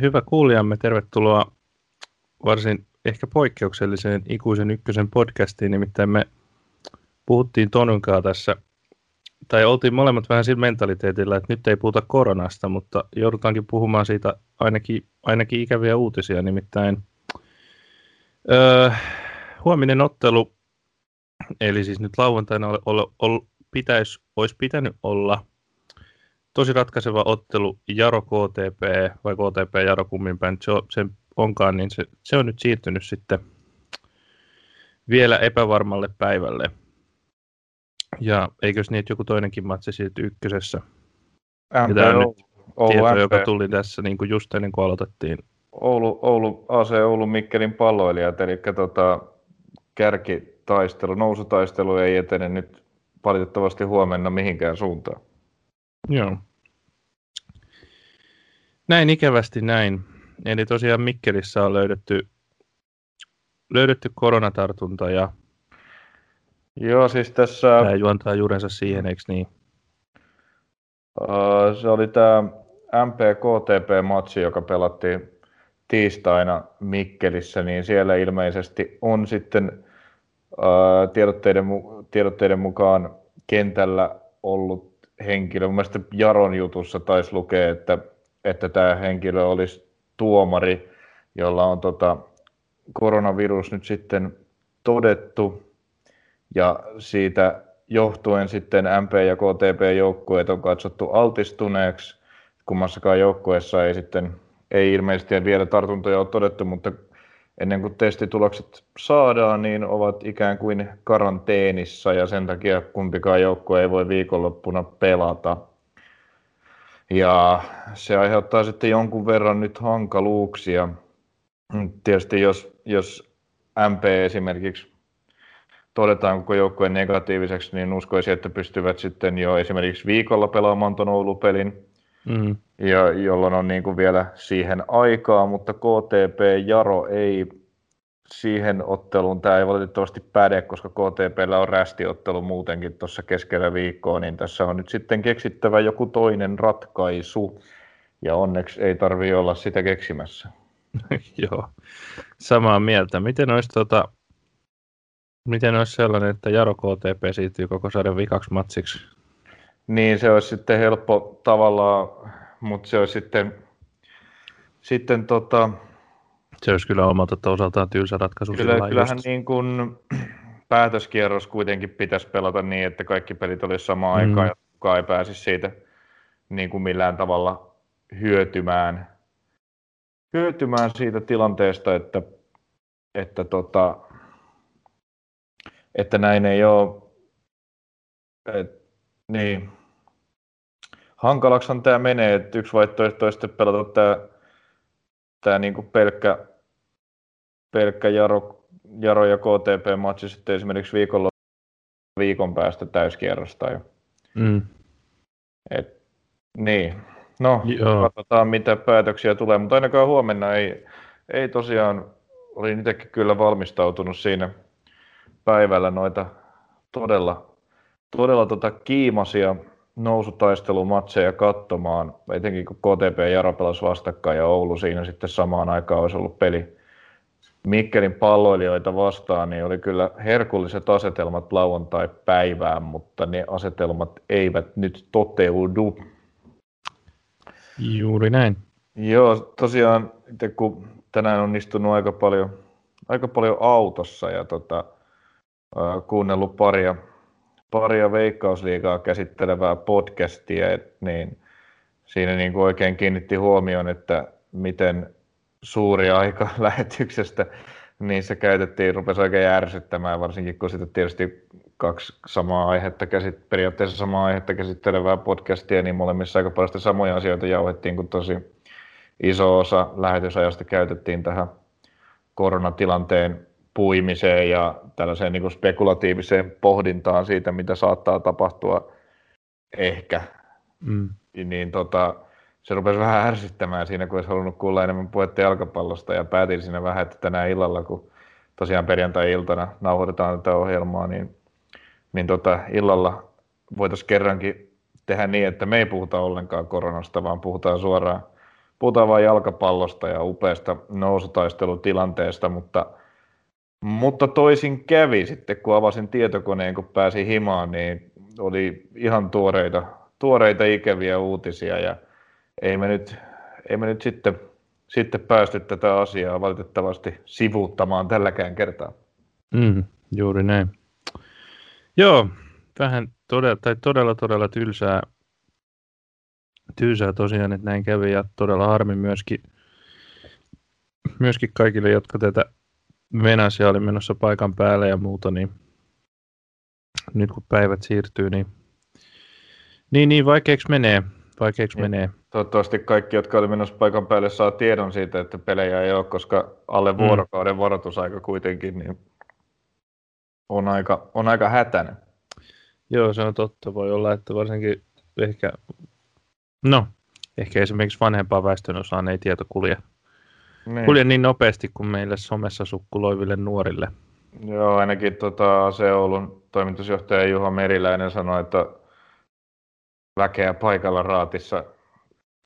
Hyvä kuulijamme, tervetuloa varsin ehkä poikkeukselliseen Ikuisen ykkösen podcastiin, nimittäin me puhuttiin Tonunkaa tässä, tai oltiin molemmat vähän sillä mentaliteetillä, että nyt ei puhuta koronasta, mutta joudutaankin puhumaan siitä ainakin, ainakin ikäviä uutisia, nimittäin öö, huominen ottelu, eli siis nyt lauantaina ol, ol, ol, pitäisi, olisi pitänyt olla tosi ratkaiseva ottelu Jaro KTP vai KTP Jaro kummin päin se, sen onkaan, niin se, se on nyt siirtynyt sitten vielä epävarmalle päivälle. Ja eikös niin, että joku toinenkin matsi siirtyi ykkösessä? MP, tämä on nyt Oulu, tieto, joka tuli tässä niin kuin just ennen kuin aloitettiin. Oulu, Oulu AC Oulu Mikkelin palloilijat, eli tota, kärkitaistelu, nousutaistelu ei etene nyt valitettavasti huomenna mihinkään suuntaan. Joo. Näin ikävästi näin. Eli tosiaan Mikkelissä on löydetty, löydetty koronatartunta ja Joo, siis tässä... Tämä juontaa juurensa siihen, eikö niin? Uh, se oli tämä MP-KTP-matsi, joka pelattiin tiistaina Mikkelissä, niin siellä ilmeisesti on sitten uh, tiedotteiden, tiedotteiden mukaan kentällä ollut henkilö. Mun mielestä Jaron jutussa taisi lukea, että, että tämä henkilö olisi tuomari, jolla on tota, koronavirus nyt sitten todettu. Ja siitä johtuen sitten MP- ja KTP-joukkueet on katsottu altistuneeksi. Kummassakaan joukkueessa ei sitten, ei ilmeisesti vielä tartuntoja ole todettu, mutta ennen kuin testitulokset saadaan, niin ovat ikään kuin karanteenissa ja sen takia kumpikaan joukkue ei voi viikonloppuna pelata. Ja se aiheuttaa sitten jonkun verran nyt hankaluuksia. Tietysti jos, jos MP esimerkiksi todetaan koko joukkueen negatiiviseksi, niin uskoisin, että pystyvät sitten jo esimerkiksi viikolla pelaamaan tuon Oulu-pelin, mm. ja jolloin on niin kuin vielä siihen aikaa, mutta KTP Jaro ei siihen otteluun, tämä ei valitettavasti päde, koska KTPllä on rästiottelu muutenkin tuossa keskellä viikkoa, niin tässä on nyt sitten keksittävä joku toinen ratkaisu, ja onneksi ei tarvi olla sitä keksimässä. Joo, samaa mieltä. Miten olisi, tota, miten olisi sellainen, että Jaro KTP siirtyy koko sarjan vikaksi matsiksi? Niin, se olisi sitten helppo tavallaan, mutta se olisi sitten, sitten tota, se olisi kyllä omalta osaltaan tylsä ratkaisu. Kyllä, kyllähän just. niin kuin päätöskierros kuitenkin pitäisi pelata niin, että kaikki pelit olisi samaan mm. aikaan ja kukaan ei pääsisi siitä niin kuin millään tavalla hyötymään, hyötymään siitä tilanteesta, että, että, tota, että näin ei ole. Et, niin. Hankalaksihan tämä menee, että yksi vaihtoehto on sitten pelata tämä, tämä niin kuin pelkkä pelkkä Jaro, Jaro ja KTP-matsi sitten esimerkiksi viikolla viikon päästä täyskierrosta. Mm. Et, niin, no Joo. katsotaan mitä päätöksiä tulee, mutta ainakaan huomenna ei, ei tosiaan, olin itsekin kyllä valmistautunut siinä päivällä noita todella, todella tota kiimasia nousutaistelumatseja katsomaan, etenkin kun KTP ja Jaro pelasi vastakkain ja Oulu siinä sitten samaan aikaan olisi ollut peli, Mikkelin palloilijoita vastaan, niin oli kyllä herkulliset asetelmat lauantai-päivään, mutta ne asetelmat eivät nyt toteudu. Juuri näin. Joo, tosiaan itse kun tänään on istunut aika paljon, aika paljon autossa ja tota, äh, kuunnellut paria, paria veikkausliigaa käsittelevää podcastia, niin siinä niin kuin oikein kiinnitti huomioon, että miten suuri aika lähetyksestä, se käytettiin, rupesi oikein ärsyttämään, varsinkin kun sitten tietysti kaksi samaa aihetta, käsit, periaatteessa samaa aihetta käsittelevää podcastia, niin molemmissa aika paljon samoja asioita jauhettiin, kun tosi iso osa lähetysajasta käytettiin tähän koronatilanteen puimiseen ja tällaiseen niin kuin spekulatiiviseen pohdintaan siitä, mitä saattaa tapahtua ehkä. Mm. Niin tota, se rupesi vähän ärsyttämään siinä, kun olisi halunnut kuulla enemmän puhetta jalkapallosta ja päätin siinä vähän, että tänä illalla, kun tosiaan perjantai-iltana nauhoitetaan tätä ohjelmaa, niin, niin tota, illalla voitaisiin kerrankin tehdä niin, että me ei puhuta ollenkaan koronasta, vaan puhutaan suoraan, puhutaan vain jalkapallosta ja upeasta nousutaistelutilanteesta, mutta, mutta toisin kävi sitten, kun avasin tietokoneen, kun pääsin himaan, niin oli ihan tuoreita, tuoreita ikäviä uutisia ja ei me nyt, ei me nyt sitten, sitten päästy tätä asiaa valitettavasti sivuuttamaan tälläkään kertaa. Mm, juuri näin. Joo, vähän todella, tai todella, todella tylsää, tylsää tosiaan, että näin kävi ja todella harmi myöskin, myöskin kaikille, jotka tätä venäsi ja oli menossa paikan päälle ja muuta, niin nyt kun päivät siirtyy, niin niin, niin vaikeaksi menee. Vaikeaksi niin. menee. Toivottavasti kaikki, jotka oli menossa paikan päälle, saa tiedon siitä, että pelejä ei ole, koska alle mm. vuorokauden varoitusaika kuitenkin niin on, aika, on aika hätäinen. Joo, se on totta. Voi olla, että varsinkin ehkä, no, ehkä esimerkiksi vanhempaa väestön osaan ei tieto kulje, niin. kulje niin nopeasti kuin meille somessa sukkuloiville nuorille. Joo, ainakin tota, se Oulun toimitusjohtaja Juha Meriläinen sanoi, että väkeä paikalla raatissa,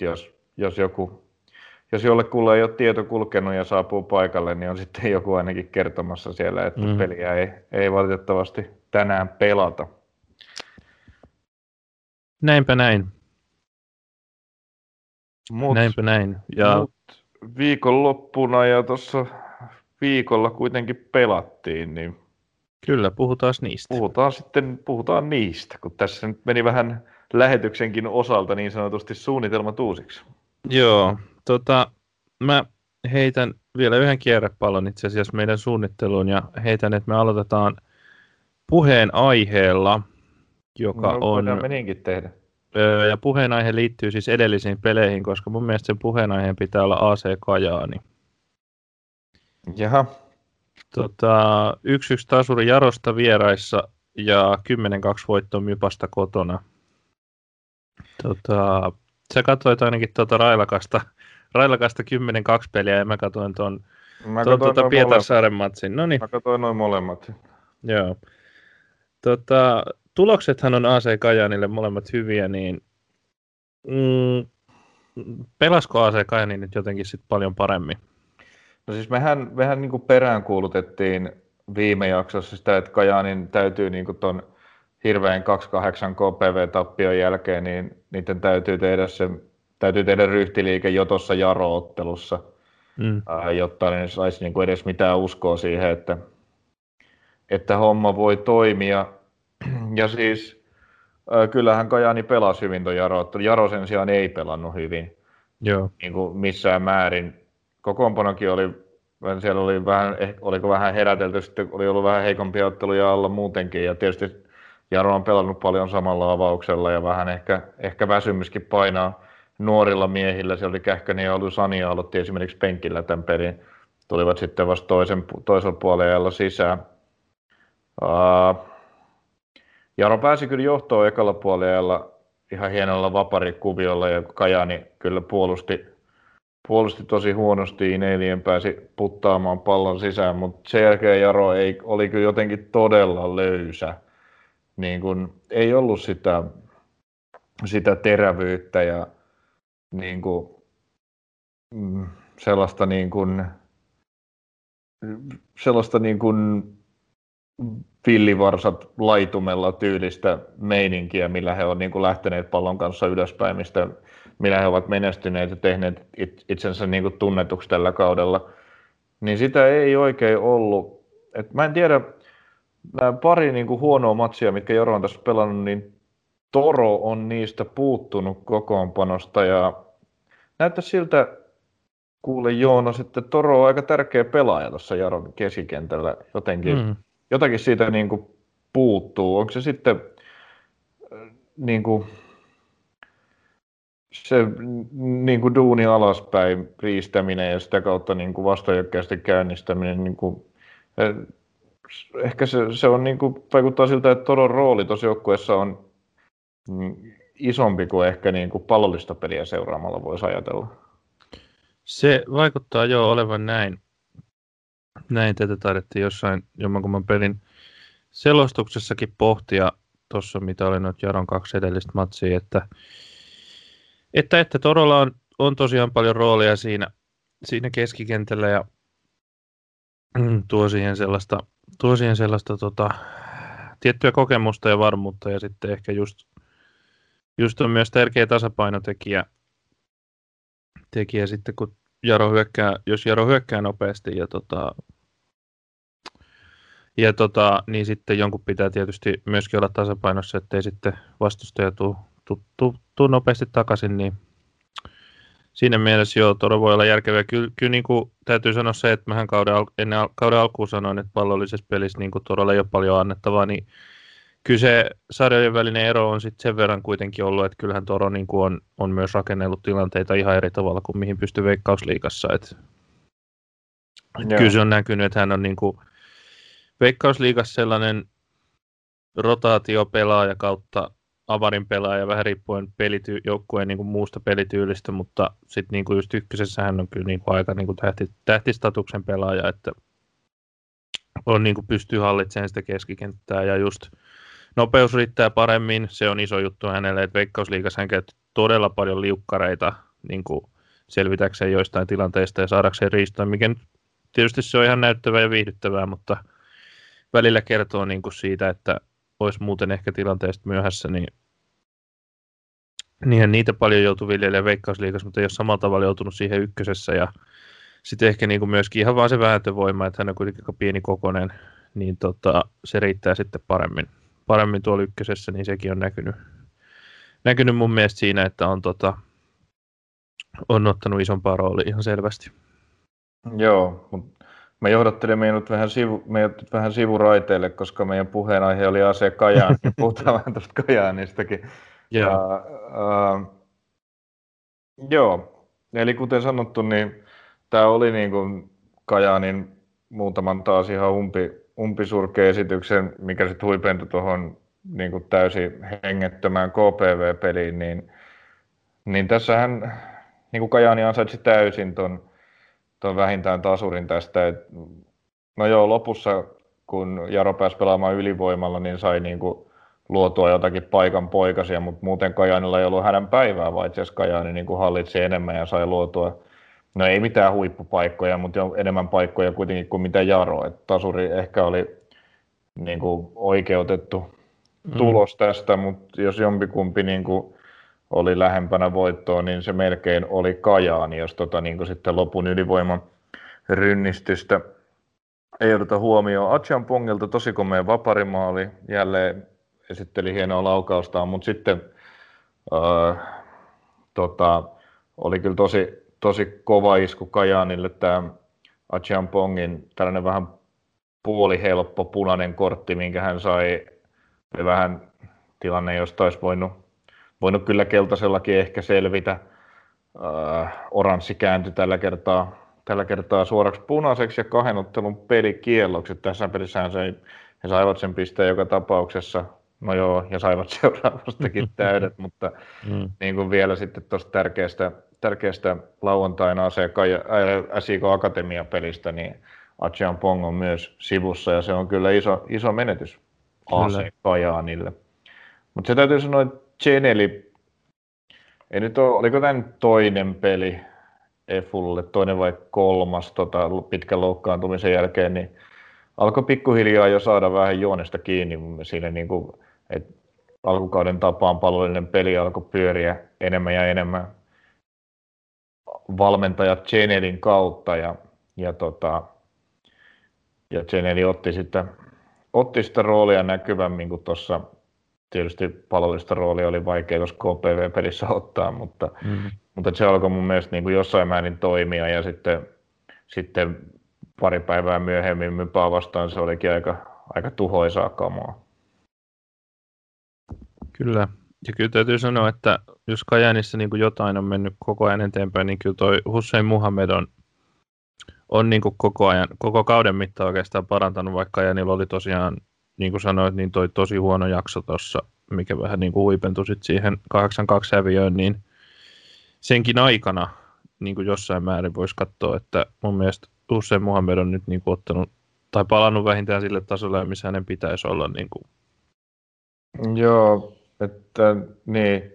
jos, jos joku jos jollekulla ei ole tieto kulkenut ja saapuu paikalle, niin on sitten joku ainakin kertomassa siellä, että mm. peliä ei, ei valitettavasti tänään pelata. Näinpä näin. Mut, Näinpä näin. Ja... Mut viikonloppuna ja tuossa viikolla kuitenkin pelattiin, niin Kyllä, puhutaan niistä. Puhutaan sitten puhutaan niistä, kun tässä nyt meni vähän lähetyksenkin osalta niin sanotusti suunnitelmat uusiksi. Joo, tota, mä heitän vielä yhden kierrepallon itse asiassa meidän suunnitteluun ja heitän, että me aloitetaan puheen aiheella, joka no, on... me niinkin tehdä. Ja puheenaihe liittyy siis edellisiin peleihin, koska mun mielestä sen puheenaiheen pitää olla AC Kajaani. Jaha. Tota, 1-1 tasuri Jarosta vieraissa ja 10-2 voitto Mypasta kotona. Tota, sä katsoit ainakin tuota Railakasta, Railakasta 10-2 peliä ja mä katsoin tuon tuota Pietarsaaren matsin. No niin. Mä katsoin noin molemmat. Joo. Tota, tuloksethan on AC Kajanille molemmat hyviä, niin mm, pelasko AC Kajani nyt jotenkin sit paljon paremmin? No siis mehän, mehän niin peräänkuulutettiin viime jaksossa sitä, että Kajanin täytyy niin ton hirveän 28 KPV-tappion jälkeen, niin niiden täytyy tehdä se, täytyy tehdä ryhtiliike jo tuossa Jaro-ottelussa, mm. jotta ne saisi niin edes mitään uskoa siihen, että, että homma voi toimia. Ja siis kyllähän Kajani pelasi hyvin tuon Jaro, Jaro sen sijaan ei pelannut hyvin Joo. Niin kuin missään määrin. Kokoonpanokin oli, siellä oli vähän, eh, oliko vähän herätelty, sitten oli ollut vähän heikompia otteluja alla muutenkin, ja tietysti Jaro on pelannut paljon samalla avauksella ja vähän ehkä, ehkä väsymyskin painaa nuorilla miehillä. Se oli Kähkönen ja ollut Sania aloitti esimerkiksi penkillä tämän perin. Tulivat sitten vasta toisen, toisella puolella sisään. Uh, Jaro pääsi kyllä johtoon ekalla puolella ihan hienolla vaparikuviolla ja Kajani kyllä puolusti, puolusti tosi huonosti. Ineilien pääsi puttaamaan pallon sisään, mutta sen jälkeen Jaro ei, oli kyllä jotenkin todella löysä niin kuin, ei ollut sitä, sitä terävyyttä ja niin kuin, mm, sellaista niin kuin, sellaista niin kuin villivarsat laitumella tyylistä meininkiä, millä he ovat niin lähteneet pallon kanssa ylöspäin, mistä, millä he ovat menestyneet ja tehneet itsensä niin kuin tunnetuksi tällä kaudella, niin sitä ei oikein ollut. Et mä en tiedä, nämä pari niin kuin huonoa matsia, mitkä Joro on tässä pelannut, niin Toro on niistä puuttunut kokoonpanosta ja näyttää siltä, kuule Joona, sitten Toro on aika tärkeä pelaaja tuossa Jaron keskikentällä. Jotenkin, mm. Jotakin siitä niin kuin puuttuu. Onko se sitten niin kuin, se niin kuin duuni alaspäin riistäminen ja sitä kautta niin kuin käynnistäminen, niin kuin, ehkä se, se on niin kuin, vaikuttaa siltä, että Toron rooli tuossa joukkueessa on isompi kuin ehkä niin kuin pallollista peliä seuraamalla voisi ajatella. Se vaikuttaa jo olevan näin. Näin tätä taidettiin jossain jommankumman pelin selostuksessakin pohtia. Tuossa, mitä oli nyt Jaron kaksi edellistä matsia, että, että, että Torolla on on tosiaan paljon roolia siinä, siinä keskikentällä ja tuo siihen sellaista, tuo siihen sellaista tota, tiettyä kokemusta ja varmuutta ja sitten ehkä just, just on myös tärkeä tasapainotekijä tekijä sitten, kun Jaro hyökkää, jos Jaro hyökkää nopeasti ja tota, ja tota, niin sitten jonkun pitää tietysti myöskin olla tasapainossa, ettei sitten vastustaja tuu, tuu, tuu, tuu nopeasti takaisin, niin siinä mielessä joo, Toro voi olla järkevä. Kyllä, kyllä niin kuin, täytyy sanoa se, että mähän kauden, al- ennen al- kauden alkuun sanoin, että pallollisessa pelissä niin Torolla ei ole paljon annettavaa, niin kyllä se sarjojen välinen ero on sitten sen verran kuitenkin ollut, että kyllähän Toro niin kuin on, on myös rakennellut tilanteita ihan eri tavalla kuin mihin pystyy Veikkausliigassa. Et, et kyllä se on näkynyt, että hän on niin kuin, Veikkausliigassa sellainen rotaatiopelaaja kautta avarin pelaaja, vähän riippuen pelity- joukkueen niin kuin muusta pelityylistä, mutta sitten niin kuin just ykkösessä hän on kyllä niin kuin aika niin kuin tähti, tähtistatuksen pelaaja, että on niin kuin pystyy hallitsemaan sitä keskikenttää ja just nopeus riittää paremmin, se on iso juttu hänelle, että Veikkausliigassa hän käytti todella paljon liukkareita niin kuin selvitäkseen joistain tilanteista ja saadakseen riistoa, mikä tietysti se on ihan näyttävää ja viihdyttävää, mutta välillä kertoo niin kuin siitä, että olisi muuten ehkä tilanteesta myöhässä, niin niinhän niitä paljon joutuu viljelemään veikkausliikassa, mutta ei ole samalla tavalla joutunut siihen ykkösessä. Ja sitten ehkä niin kuin myöskin ihan vaan se vääntövoima, että hän on kuitenkin aika pieni kokonen, niin tota, se riittää sitten paremmin, paremmin tuolla ykkösessä, niin sekin on näkynyt, näkynyt mun mielestä siinä, että on, tota, on ottanut isompaa roolia ihan selvästi. Joo, mutta Mä johdattelin meidät vähän, sivu, meidät vähän sivuraiteille, koska meidän puheenaihe oli ase Kajaan. Puhutaan vähän tuosta Kajaanistakin. Yeah. Uh, uh, joo, eli kuten sanottu, niin tämä oli niin kuin Kajaanin muutaman taas ihan umpi, umpisurkea esityksen, mikä sitten huipentui tuohon niin kuin täysin hengettömään KPV-peliin, niin, niin tässähän niin kuin Kajaani ansaitsi täysin ton tuon vähintään tasurin tästä. Et, no joo, lopussa kun Jaro pääsi pelaamaan ylivoimalla, niin sai niin kuin luotua jotakin paikan poikasia, mutta muuten Kajaanilla ei ollut hänen päivää, vaan itse asiassa Kajaani niin kuin hallitsi enemmän ja sai luotua, no ei mitään huippupaikkoja, mutta jo enemmän paikkoja kuitenkin kuin mitä Jaro. Et tasuri ehkä oli niin kuin oikeutettu mm. tulos tästä, mutta jos jompikumpi niin kuin oli lähempänä voittoa, niin se melkein oli Kajaani, jos tota, niin sitten lopun ylivoiman rynnistystä ei oteta huomioon. Achan Pongilta tosi komea vaparimaali, jälleen esitteli hienoa laukaustaan, mutta sitten äh, tota, oli kyllä tosi, tosi kova isku Kajaanille tämä Achan Pongin tällainen vähän puolihelppo punainen kortti, minkä hän sai, vähän tilanne, josta olisi voinut voinut kyllä keltaisellakin ehkä selvitä. Äh, oranssi kääntyi tällä kertaa, tällä kertaa suoraksi punaiseksi ja kahden ottelun pelikielloksi. Tässä pelissä se, he saivat sen pisteen joka tapauksessa. No joo, ja saivat seuraavastakin täydet, mutta mm. niin kuin vielä sitten tuosta tärkeästä, tärkeästä lauantaina SIK Akatemia-pelistä, niin Achean Pong on myös sivussa ja se on kyllä iso, iso menetys AC Kajaanille. Mutta se täytyy sanoa, että Cheneli, ei nyt ole, oliko tämä toinen peli Efulle, toinen vai kolmas tota, pitkän loukkaantumisen jälkeen, niin alkoi pikkuhiljaa jo saada vähän juonesta kiinni siinä, niin kuin, että alkukauden tapaan pallollinen peli alkoi pyöriä enemmän ja enemmän valmentaja Chenelin kautta ja, ja, tota, ja Cheneli otti sitten otti sitä roolia näkyvämmin kuin tuossa tietysti palvelusta roolia oli vaikea jos KPV-pelissä ottaa, mutta, mm. mutta se alkoi mun mielestä niin kuin jossain määrin toimia ja sitten, sitten pari päivää myöhemmin Mypaa vastaan se olikin aika, aika tuhoisaa kamaa. Kyllä, ja kyllä täytyy sanoa, että jos Kajanissa niin kuin jotain on mennyt koko ajan eteenpäin, niin kyllä toi Hussein Muhammed on, on niin kuin koko ajan, koko kauden mittaan oikeastaan parantanut, vaikka Kajanilla oli tosiaan niin kuin sanoit, niin toi tosi huono jakso tuossa, mikä vähän niin kuin huipentui sit siihen 8-2 häviöön, niin senkin aikana niin kuin jossain määrin voisi katsoa, että mun mielestä Hussein Muhammed on nyt niin kuin ottanut tai palannut vähintään sille tasolle, missä hänen pitäisi olla. Niin kuin. Joo, että niin.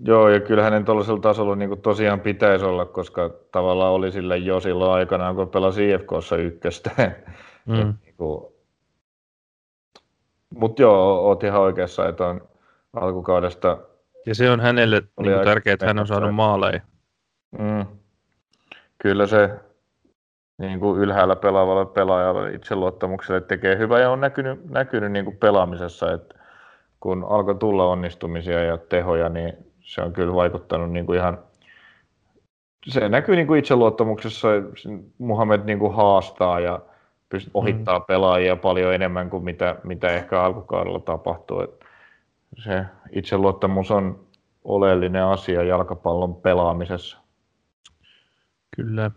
Joo, ja kyllä hänen tuollaisella tasolla niin tosiaan pitäisi olla, koska tavallaan oli sille jo silloin aikanaan, kun pelasi IFKssa ykköstä. Mm. niin kuin... Mutta joo, oot ihan oikeassa, että on alkukaudesta... Ja se on hänelle niin tärkeää, että hän on saanut maaleja. Mm. Kyllä se niin kuin ylhäällä pelaavalle pelaajalle itseluottamukselle tekee hyvää ja on näkynyt, näkynyt niin kuin pelaamisessa, että kun alkoi tulla onnistumisia ja tehoja, niin se on kyllä vaikuttanut niin kuin ihan, se näkyy niin kuin itseluottamuksessa, Muhammed niin kuin haastaa ja pystyy mm. ohittaa mm. pelaajia paljon enemmän kuin mitä, mitä ehkä alkukaudella tapahtuu. Et se itseluottamus on oleellinen asia jalkapallon pelaamisessa. Kyllä.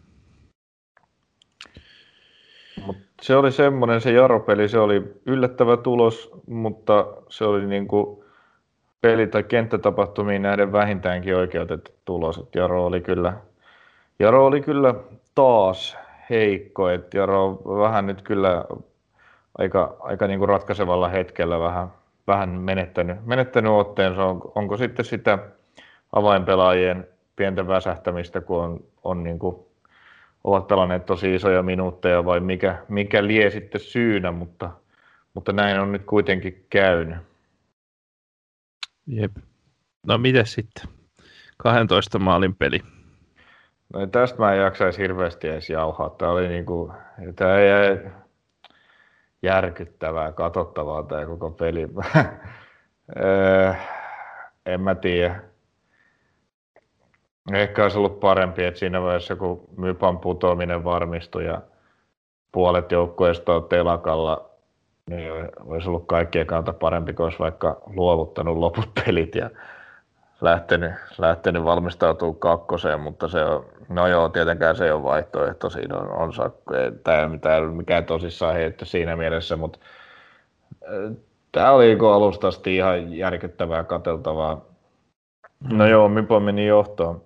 Mut se oli semmoinen, se Jaro-peli, se oli yllättävä tulos, mutta se oli niin kuin peli- tai kenttätapahtumiin nähden vähintäänkin oikeutettu tulos. Et Jaro oli kyllä, Jaro oli kyllä taas heikko, että Jaro vähän nyt kyllä aika, aika niin kuin ratkaisevalla hetkellä vähän, vähän menettänyt, menettänyt otteensa. On, onko sitten sitä avainpelaajien pientä väsähtämistä, kun on, on niin kuin, ovat pelanneet tosi isoja minuutteja vai mikä, mikä lie sitten syynä, mutta, mutta näin on nyt kuitenkin käynyt. Jep. No miten sitten? 12 maalin peli. No tästä mä en jaksaisi hirveästi edes jauhaa. Tämä oli niinku, tämä ei järkyttävää, katsottavaa tämä koko peli. Öö, en mä tiedä. Ehkä olisi ollut parempi, että siinä vaiheessa kun Mypan putoaminen varmistui ja puolet joukkueesta on telakalla, niin olisi ollut kaikkien kannalta parempi, kun olisi vaikka luovuttanut loput pelit ja lähtenyt, lähtenyt valmistautumaan kakkoseen, mutta se on, no joo, tietenkään se ei ole vaihtoehto, siinä on, on sakko, tämä ei mitään, mikään tosissaan heittä siinä mielessä, mutta tämä oli alusta asti ihan järkyttävää kateltavaa. No joo, Mipo meni johtoon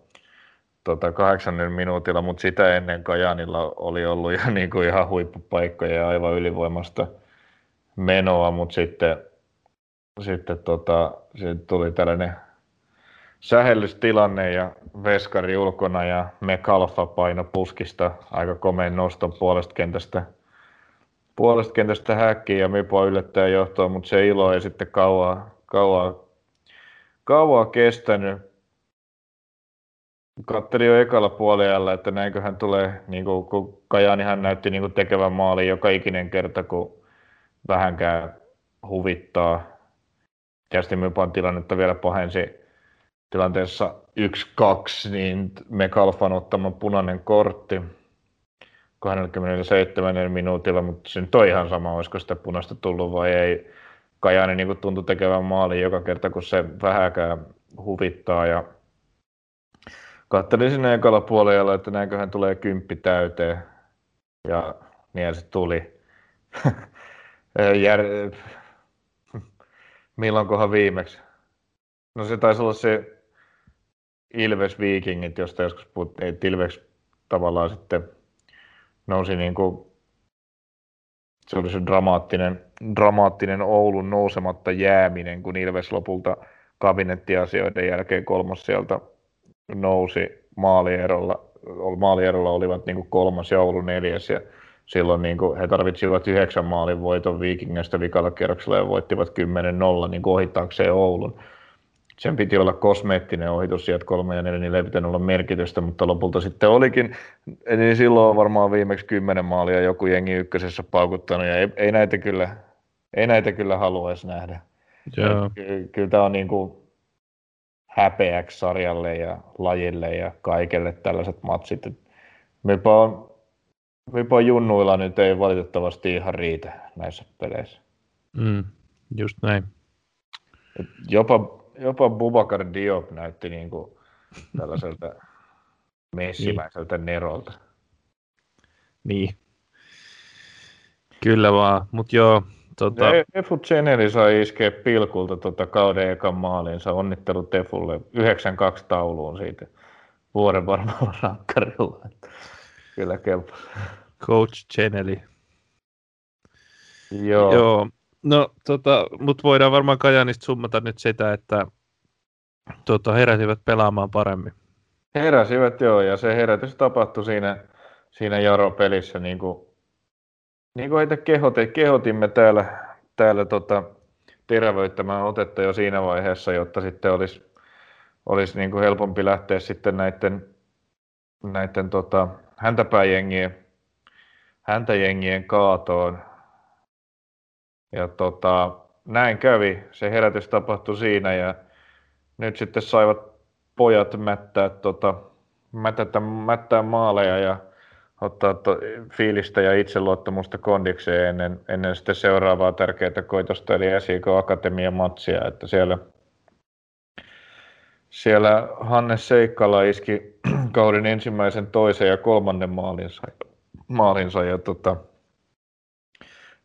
tota, kahdeksannen minuutilla, mutta sitä ennen Kajanilla oli ollut jo niin kuin ihan huippupaikkoja ja aivan ylivoimasta menoa, mutta sitten, sitten tota, tuli tällainen sähellystilanne ja veskari ulkona ja Mekalfa paino puskista aika komeen noston puolesta kentästä, puolesta kentästä häkkiin ja Mipo yllättää johtoa, mutta se ilo ei sitten kauaa, kauaa, kauaa kestänyt katselin jo ekalla puolella, että näinköhän tulee, niin kuin, kun hän näytti niin kuin tekevän maalin joka ikinen kerta, kun vähänkään huvittaa. Tietysti Mypan tilannetta vielä pahensi tilanteessa 1-2, niin Mekalfan ottama punainen kortti 27 minuutilla, mutta se nyt on ihan sama, olisiko sitä punaista tullut vai ei. Kajani niin tuntui tekevän maalin joka kerta, kun se vähäkään huvittaa ja katselin sinne ekalla puolella, että näinköhän tulee kymppi täyteen. Ja niin se tuli. Jär... Milloinkohan viimeksi? No se taisi olla se Ilves Vikingit, josta joskus puhuttiin, että Ilves tavallaan sitten nousi niin kuin, se oli se dramaattinen, dramaattinen Oulun nousematta jääminen, kun Ilves lopulta kabinettiasioiden jälkeen kolmas sieltä nousi maalierolla, maalierolla olivat niin kuin kolmas ja Oulu neljäs ja silloin niin kuin he tarvitsivat yhdeksän maalin voiton Vikingistä vikalla kierroksella ja voittivat 10-0 niin ohittaakseen Oulun. Sen piti olla kosmeettinen ohitus sieltä kolme ja neljä, niin ei pitänyt olla merkitystä, mutta lopulta sitten olikin. Eli silloin varmaan viimeksi kymmenen maalia joku jengi ykkösessä paukuttanut ja ei, ei näitä kyllä, ei näitä kyllä haluaisi nähdä. Joo. Kyllä, kyllä tämä on niin kuin, häpeäksi sarjalle ja lajille ja kaikelle tällaiset matsit. Mipa on, Mipa junnuilla nyt ei valitettavasti ihan riitä näissä peleissä. Mm, just näin. Et jopa, jopa Bubakar Diop näytti niin kuin tällaiselta messimäiseltä niin. nerolta. Niin. Kyllä vaan, mutta joo, Tota... Efu Ceneli sai iskeä pilkulta tota kauden ekan maaliinsa. Onnittelut Tefulle 9-2 tauluun siitä vuoden varmaan rankkarilla. Kyllä kelpaa. Coach Ceneli. Joo. Joo. No, tota, mutta voidaan varmaan Kajanista summata nyt sitä, että tota, heräsivät pelaamaan paremmin. Heräsivät joo, ja se herätys tapahtui siinä, siinä Jaro-pelissä, niin kuin, niin kuin heitä kehote, kehotimme täällä, täällä tota, terävöittämään otetta jo siinä vaiheessa, jotta sitten olisi, olisi niin kuin helpompi lähteä sitten näiden, näiden tota, häntäpääjengien, häntäjengien kaatoon. Ja tota, näin kävi. Se herätys tapahtui siinä ja nyt sitten saivat pojat mättää, tota, mätätä, mättää maaleja ja ottaa to, fiilistä ja itseluottamusta kondikseen ennen, ennen sitten seuraavaa tärkeää koitosta, eli SIK Akatemian matsia, että siellä, siellä Hannes Seikkala iski kauden ensimmäisen, toisen ja kolmannen maalinsa, maalinsa ja tota,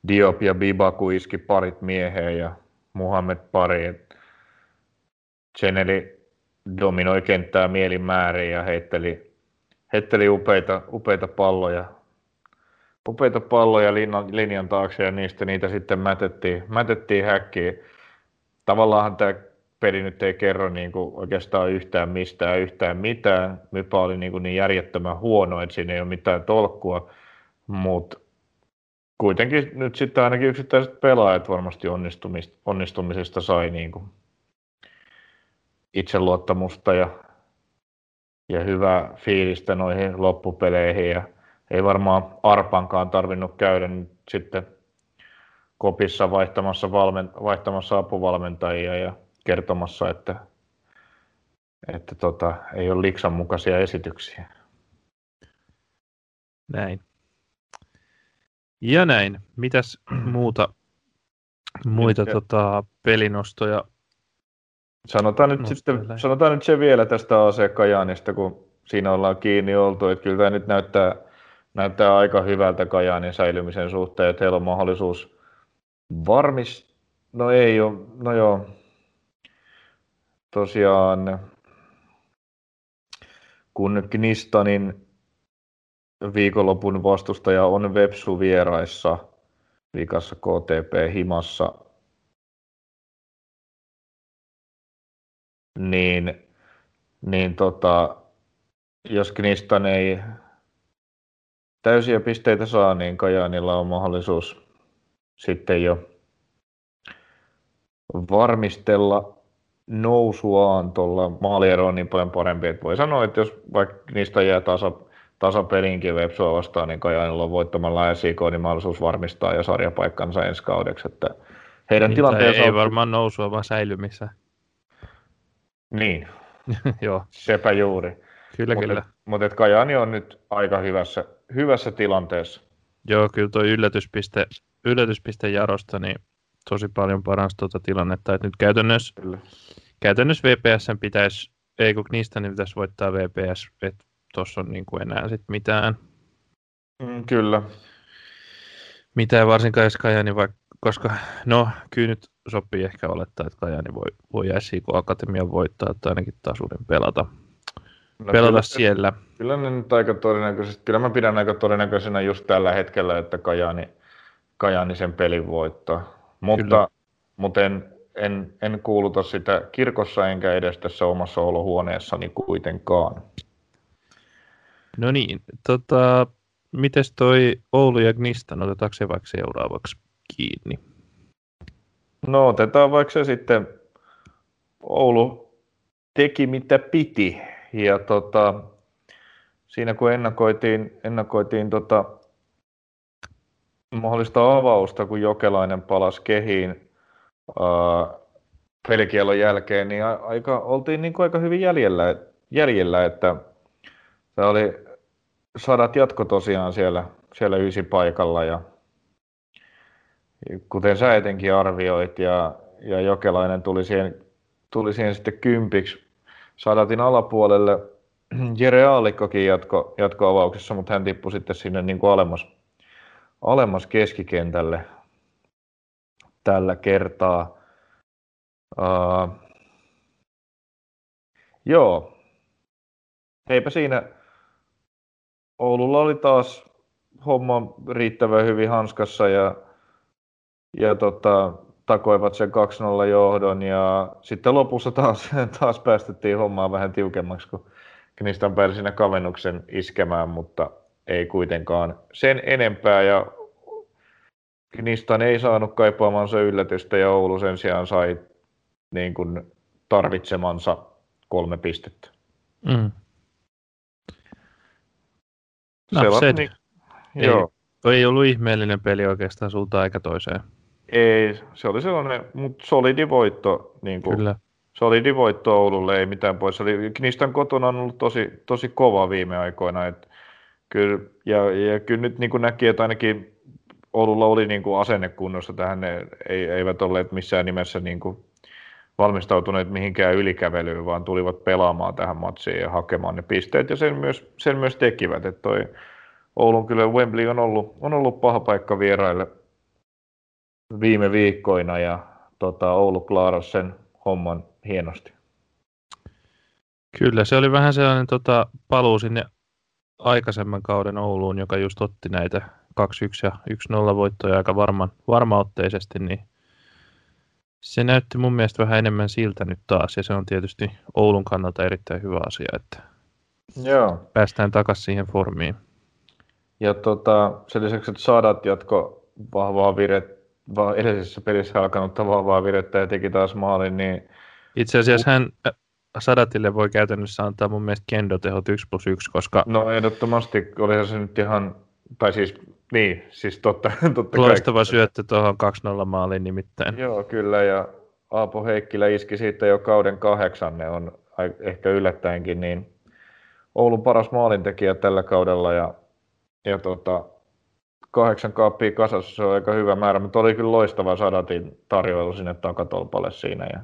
Diop ja Bibaku iski parit mieheen ja Muhammed pari. Cheneli dominoi kenttää mielinmäärin ja heitteli, heitteli upeita, upeita palloja, upeita palloja linjan, linjan taakse ja niistä niitä sitten mätettiin, mätettiin häkkiin. Tavallaan tämä peli nyt ei kerro niin kuin oikeastaan yhtään mistään yhtään mitään. Mypä oli niin, kuin niin järjettömän huono, että siinä ei ole mitään tolkkua, mutta kuitenkin nyt sitten ainakin yksittäiset pelaajat varmasti onnistumisesta sai niin kuin itseluottamusta ja, ja hyvää fiilistä noihin loppupeleihin ja ei varmaan Arpankaan tarvinnut käydä nyt sitten kopissa vaihtamassa, valmen, vaihtamassa apuvalmentajia ja kertomassa, että, että tota, ei ole liksan mukaisia esityksiä. Näin. Ja näin. Mitäs muuta muita ja, tota, pelinostoja? Sanotaan nyt, sitten, sanotaan nyt se vielä tästä AC Kajaanista, kun siinä ollaan kiinni oltu, että kyllä tämä nyt näyttää, näyttää aika hyvältä Kajaanin säilymisen suhteen, että heillä on mahdollisuus varmis... No ei ole, no joo. Tosiaan, kun Knistanin viikonlopun vastustaja on Vepsu vieraissa vikassa KTP Himassa, niin, niin tota, jos Knistan ei täysiä pisteitä saa, niin Kajaanilla on mahdollisuus sitten jo varmistella nousuaan tuolla maaliero on niin paljon parempi, että voi sanoa, että jos vaikka niistä jää tasa, tasapelinkin Vepsua vastaan, niin Kajaanilla on voittamalla SIK niin mahdollisuus varmistaa ja sarjapaikkansa ensi kaudeksi. Että heidän niin, tilanteensa ei, on... varmaan nousua, vaan säilymissä. Niin, Joo. sepä juuri. Kyllä, Mut kyllä. Mutta Kajaani on nyt aika hyvässä, hyvässä tilanteessa. Joo, kyllä tuo yllätyspiste, yllätyspiste Jarosta niin tosi paljon paransi tuota tilannetta. Et nyt käytännössä, kyllä. käytännössä VPS pitäisi, ei kun niistä niin pitäisi voittaa VPS, että tuossa on niin kuin enää sit mitään. Mm, kyllä. Mitään varsinkaan jos Kajani, vaikka, koska no kyllä nyt sopii ehkä olettaa, että Kajani voi, voi SIK Akatemia voittaa tai ainakin tasuuden pelata. No, pelata kyllä, siellä. Kyllä ne nyt aika todennäköisesti, kyllä mä pidän aika todennäköisenä just tällä hetkellä, että Kajani, Kajani sen pelin voittaa. Mutta, mutta en, en, en kuuluta sitä kirkossa enkä edes tässä omassa olohuoneessani kuitenkaan. No niin, tota, mites toi Oulu ja Gnistan, otetaanko se vaikka seuraavaksi kiinni? No otetaan vaikka se sitten, Oulu teki mitä piti. Ja tota, siinä kun ennakoitiin, ennakoitiin tota, mahdollista avausta, kun Jokelainen palasi kehiin ää, pelikielon jälkeen, niin aika, oltiin niin kuin aika hyvin jäljellä, jäljellä että se oli sadat jatko tosiaan siellä, siellä ysi paikalla ja kuten sä etenkin arvioit ja, ja Jokelainen tuli siihen, tuli siihen sitten kympiksi. Sadatin alapuolelle Jere Aallikkokin jatko, jatkoavauksessa, mutta hän tippui sitten sinne niin kuin alemmas, alemmas keskikentälle tällä kertaa. Uh, joo, eipä siinä Oululla oli taas homma riittävän hyvin hanskassa ja, ja tota, takoivat sen 2-0 johdon ja sitten lopussa taas, taas päästettiin hommaa vähän tiukemmaksi, kun Knistan pääsi siinä kavennuksen iskemään, mutta ei kuitenkaan sen enempää ja Knistan ei saanut kaipaamansa yllätystä ja Oulu sen sijaan sai niin kuin tarvitsemansa kolme pistettä. Mm. No, se, niin, ei, joo. ei ollut ihmeellinen peli oikeastaan suuntaan eikä toiseen. Ei, se oli sellainen, mutta solidi voitto. Niin kuin, Kyllä. Solidi voitto Oululle, ei mitään pois. Oli, Knistan kotona on ollut tosi, tosi kova viime aikoina. Et, kyllä, ja, ja kyllä nyt niin kuin näki, että ainakin Oululla oli niin kuin asennekunnossa tähän, ne ei, eivät olleet missään nimessä niin kuin valmistautuneet mihinkään ylikävelyyn, vaan tulivat pelaamaan tähän matsiin ja hakemaan ne pisteet, ja sen myös, sen myös tekivät, että toi Oulun kyllä Wembley on ollut, on ollut paha paikka vieraille viime viikkoina, ja tota, Oulu klaarasi sen homman hienosti. Kyllä, se oli vähän sellainen tota, paluu sinne aikaisemman kauden Ouluun, joka just otti näitä 2-1 ja 1-0 voittoja aika varman, varmaotteisesti, niin se näytti mun mielestä vähän enemmän siltä nyt taas, ja se on tietysti Oulun kannalta erittäin hyvä asia, että Joo. päästään takaisin siihen formiin. Ja tota, sen lisäksi, että Sadat jatko vahvaa virettä, edellisessä pelissä alkanutta vahvaa virettä ja teki taas maalin, niin... Itse asiassa hän äh, Sadatille voi käytännössä antaa mun mielestä kendotehot 1 plus 1, koska... No ehdottomasti olihan se nyt ihan, tai siis niin, siis totta, totta Loistava kai. syöttö tuohon 2-0 maaliin nimittäin. Joo, kyllä, ja Aapo Heikkilä iski siitä jo kauden kahdeksanne, on ehkä yllättäenkin, niin Oulun paras maalintekijä tällä kaudella, ja, ja tota, kahdeksan kaappia kasassa, se on aika hyvä määrä, mutta oli kyllä loistava Sadatin tarjoilu sinne takatolpalle siinä, ja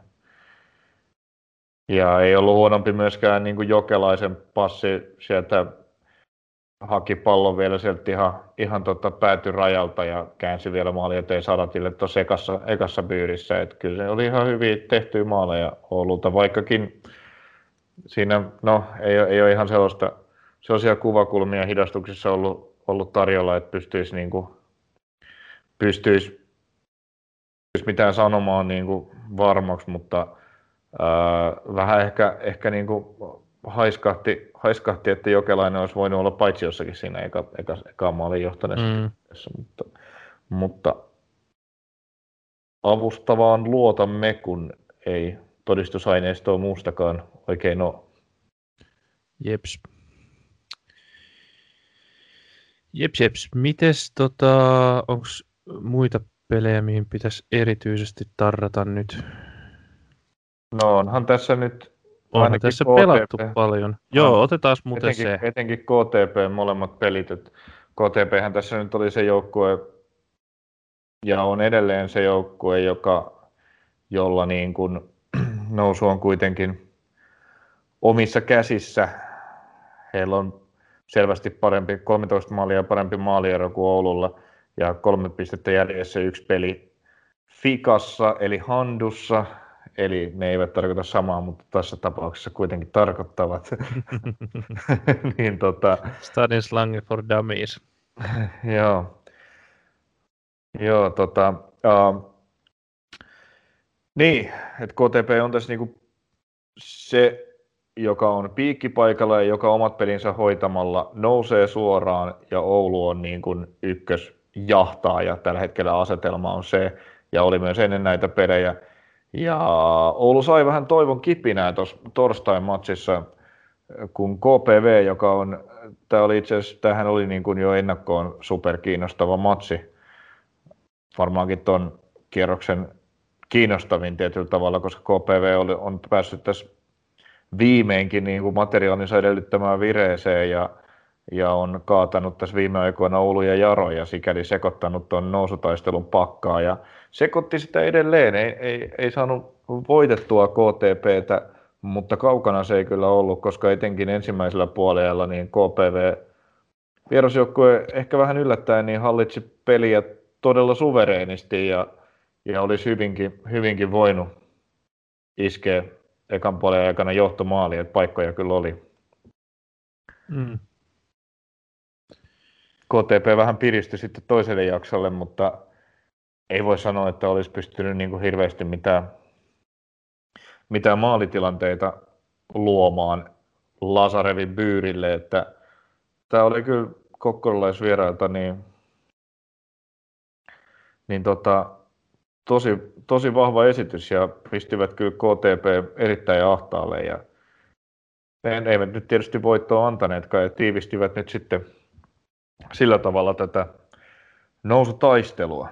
ja ei ollut huonompi myöskään niin kuin Jokelaisen passi sieltä haki pallon vielä sieltä ihan, ihan tota päätyrajalta ja käänsi vielä maali eteen Sadatille tuossa ekassa, ekassa byyrissä. Et kyllä se oli ihan hyvin tehty maaleja Oululta, vaikkakin siinä no, ei, ei ole ihan sellaista, sellaisia kuvakulmia hidastuksissa ollut, ollut tarjolla, että pystyisi, niin kuin, pystyisi, pystyisi mitään sanomaan niin kuin varmaksi, mutta ää, vähän ehkä, ehkä niin kuin haiskahti, haiskahti, että Jokelainen olisi voinut olla paitsi jossakin siinä eka, eka, eka maalin johtaneessa, mm. mutta, mutta avustavaan luotamme, kun ei todistusaineistoa muustakaan oikein ole. Jeps. Jeps, jeps. Mites tota, onko muita pelejä, mihin pitäisi erityisesti tarrata nyt? No onhan tässä nyt Onhan tässä KTP. pelattu paljon. Joo, otetaan muuten etenkin, se. Etenkin KTP molemmat pelit. KTP tässä nyt oli se joukkue, ja on edelleen se joukkue, joka, jolla niin kuin nousu on kuitenkin omissa käsissä. Heillä on selvästi parempi, 13 maalia parempi maaliero kuin Oululla, ja kolme pistettä jäljessä yksi peli Fikassa, eli Handussa, Eli ne eivät tarkoita samaa, mutta tässä tapauksessa kuitenkin tarkoittavat. niin, tota... Studying slang for dummies. Joo. Joo, tota... Uh, niin, että KTP on tässä niinku se, joka on piikkipaikalla ja joka omat pelinsä hoitamalla nousee suoraan ja Oulu on niin kuin ykkösjahtaaja. Tällä hetkellä asetelma on se ja oli myös ennen näitä pelejä. Ja Oulu sai vähän toivon kipinää tuossa torstain matsissa, kun KPV, joka on, tämä oli itse asiassa, tämähän oli niin kuin jo ennakkoon superkiinnostava matsi, varmaankin tuon kierroksen kiinnostavin tietyllä tavalla, koska KPV oli, on päässyt tässä viimeinkin niin kuin materiaalinsa edellyttämään vireeseen ja, ja on kaatanut tässä viime aikoina Oulu ja Jaro ja sikäli sekoittanut tuon nousutaistelun pakkaa ja sekoitti sitä edelleen, ei, ei, ei saanut voitettua KTPtä, mutta kaukana se ei kyllä ollut, koska etenkin ensimmäisellä puolella niin KPV vierasjoukkue ehkä vähän yllättäen niin hallitsi peliä todella suvereenisti ja, ja olisi hyvinkin, hyvinkin voinut iskeä ekan puolen aikana johtomaali, että paikkoja kyllä oli. Mm. KTP vähän piristyi sitten toiselle jaksolle, mutta ei voi sanoa, että olisi pystynyt niin kuin hirveästi mitään, mitään maalitilanteita luomaan Lasarevin byyrille, että tämä oli kyllä kokkolalaisvierailta niin, niin tota, tosi, tosi vahva esitys ja pistivät kyllä KTP erittäin ahtaalle ja eivät nyt tietysti voittoa antaneetkaan ja tiivistivät nyt sitten sillä tavalla tätä nousutaistelua.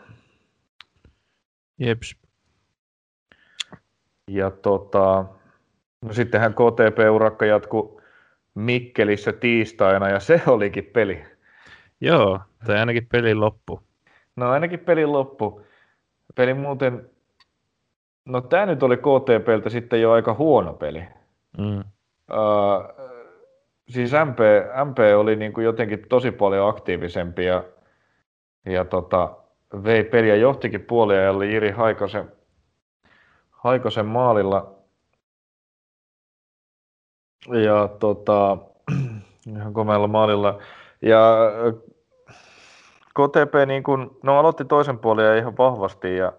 Jeps. Ja tota, no sittenhän KTP-urakka jatkui Mikkelissä tiistaina ja se olikin peli. Joo, tai ainakin pelin loppu. No ainakin pelin loppu. Peli muuten, no tämä nyt oli KTPltä sitten jo aika huono peli. Mm. Uh, siis MP, MP oli niin kuin jotenkin tosi paljon aktiivisempi ja, ja tota, vei peliä, johtikin puoliajalla Jiri Haikosen, Haikosen maalilla. Ja tota, ihan komealla maalilla. Ja KTP niin kun, no aloitti toisen puolen ihan vahvasti ja,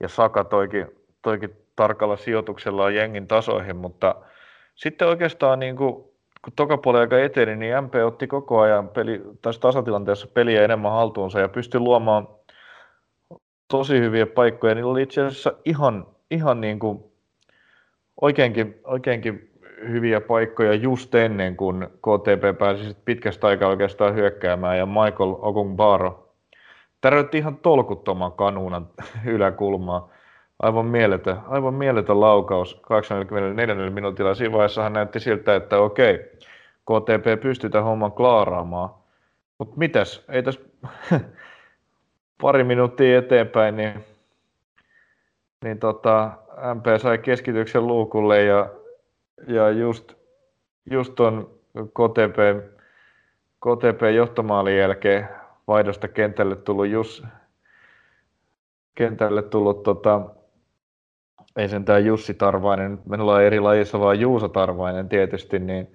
ja Saka toikin, toikin tarkalla sijoituksella jengin tasoihin, mutta sitten oikeastaan niin kuin, kun toka aika eteni, niin MP otti koko ajan peli, tässä tasatilanteessa peliä enemmän haltuunsa ja pystyi luomaan tosi hyviä paikkoja. Niillä oli itse asiassa ihan, ihan niin kuin oikeinkin, oikeinkin hyviä paikkoja just ennen kuin KTP pääsi pitkästä aikaa oikeastaan hyökkäämään ja Michael Ogunbaro täröitti ihan tolkuttoman kanuunan yläkulmaa. Aivan mieletön, aivan mieletön laukaus 84 minuutilla. Siinä vaiheessa hän näytti siltä, että okei, KTP pystyy tämän homman klaaraamaan. Mutta mitäs, ei tässä pari minuuttia eteenpäin, niin, niin tota, MP sai keskityksen luukulle ja, ja just, just ton KTP, KTP johtomaalin jälkeen vaihdosta kentälle tullut just kentälle tullut tota, ei sentään Jussi Tarvainen, me ollaan eri lajissa, vaan Juuso Tarvainen tietysti, niin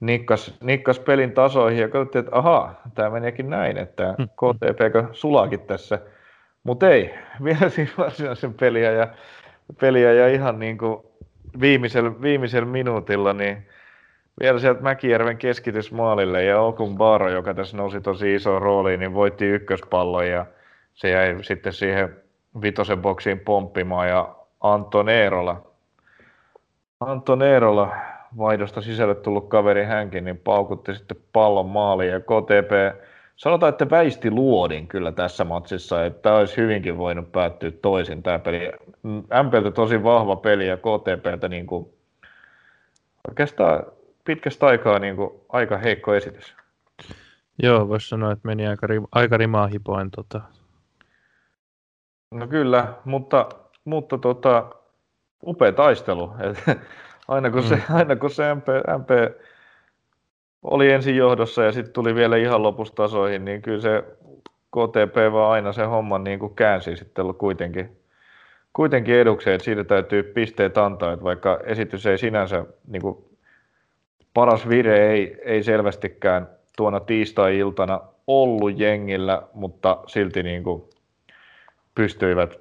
nikkas, nikkas pelin tasoihin ja katsottiin, että ahaa, tämä menikin näin, että hmm. KTP sulaakin tässä. Mutta ei, vielä siinä varsinaisen peliä ja, peliä ja ihan niin kuin viimeisellä, viimeisellä minuutilla, niin vielä sieltä Mäkijärven keskitysmaalille ja Okun Baaro, joka tässä nousi tosi iso rooliin, niin voitti ykköspallon ja se jäi sitten siihen vitosen boksiin pomppimaan ja Anton Eerola, Anton Eerola vaihdosta sisälle tullut kaveri hänkin, niin paukutti sitten pallon maaliin ja KTP sanotaan, että väisti luodin kyllä tässä matsissa, että tämä olisi hyvinkin voinut päättyä toisin tämä peli. MPltä tosi vahva peli ja KTPltä niin kuin, oikeastaan pitkästä aikaa niin kuin, aika heikko esitys. Joo, voisi sanoa, että meni aika, aika rimaa hipoen. Tota. No kyllä, mutta, mutta tota, upea taistelu. Et, aina, kun se, mm. aina kun se MP, MP oli ensin johdossa ja sitten tuli vielä ihan lopustasoihin, niin kyllä se KTP vaan aina se homman niin kuin käänsi sitten kuitenkin, kuitenkin edukseen, että siitä täytyy pisteet antaa, että vaikka esitys ei sinänsä, niin kuin paras vire ei, ei selvästikään tuona tiistai-iltana ollut jengillä, mutta silti niin kuin pystyivät,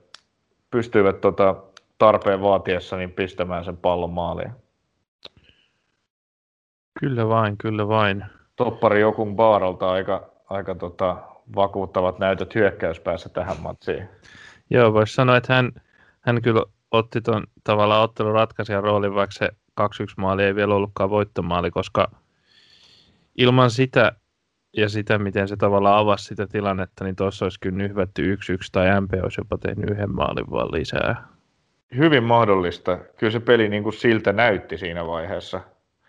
pystyivät tota tarpeen vaatiessa niin pistämään sen pallon maaliin. Kyllä vain, kyllä vain. Toppari Jokun Baarolta aika, aika tota, vakuuttavat näytöt hyökkäyspäässä tähän matsiin. Joo, voisi sanoa, että hän, hän kyllä otti tuon tavallaan ottelun ratkaisijan roolin, vaikka se 2-1 maali ei vielä ollutkaan voittomaali, koska ilman sitä ja sitä, miten se tavallaan avasi sitä tilannetta, niin tuossa olisi kyllä nyhvätty 1-1 tai MP olisi jopa tehnyt yhden maalin vaan lisää. Hyvin mahdollista. Kyllä se peli niin kuin siltä näytti siinä vaiheessa.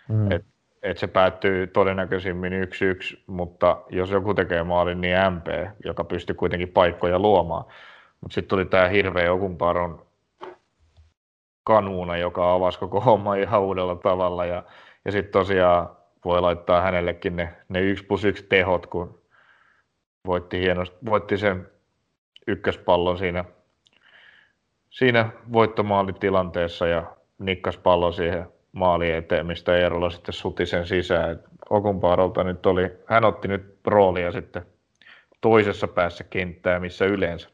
Mm. Et että se päättyy todennäköisimmin 1-1, mutta jos joku tekee maalin, niin MP, joka pystyy kuitenkin paikkoja luomaan. Mutta sitten tuli tämä hirveä Okunparon kanuuna, joka avasi koko homma ihan uudella tavalla. Ja, ja sitten tosiaan voi laittaa hänellekin ne, ne 1 plus 1 tehot, kun voitti, hienosti, voitti sen ykköspallon siinä, siinä voittomaalitilanteessa ja nikkas pallo siihen maali eteen, mistä Eerola sitten suti sen sisään. Okunpaarolta nyt oli, hän otti nyt roolia sitten toisessa päässä kenttää, missä yleensä.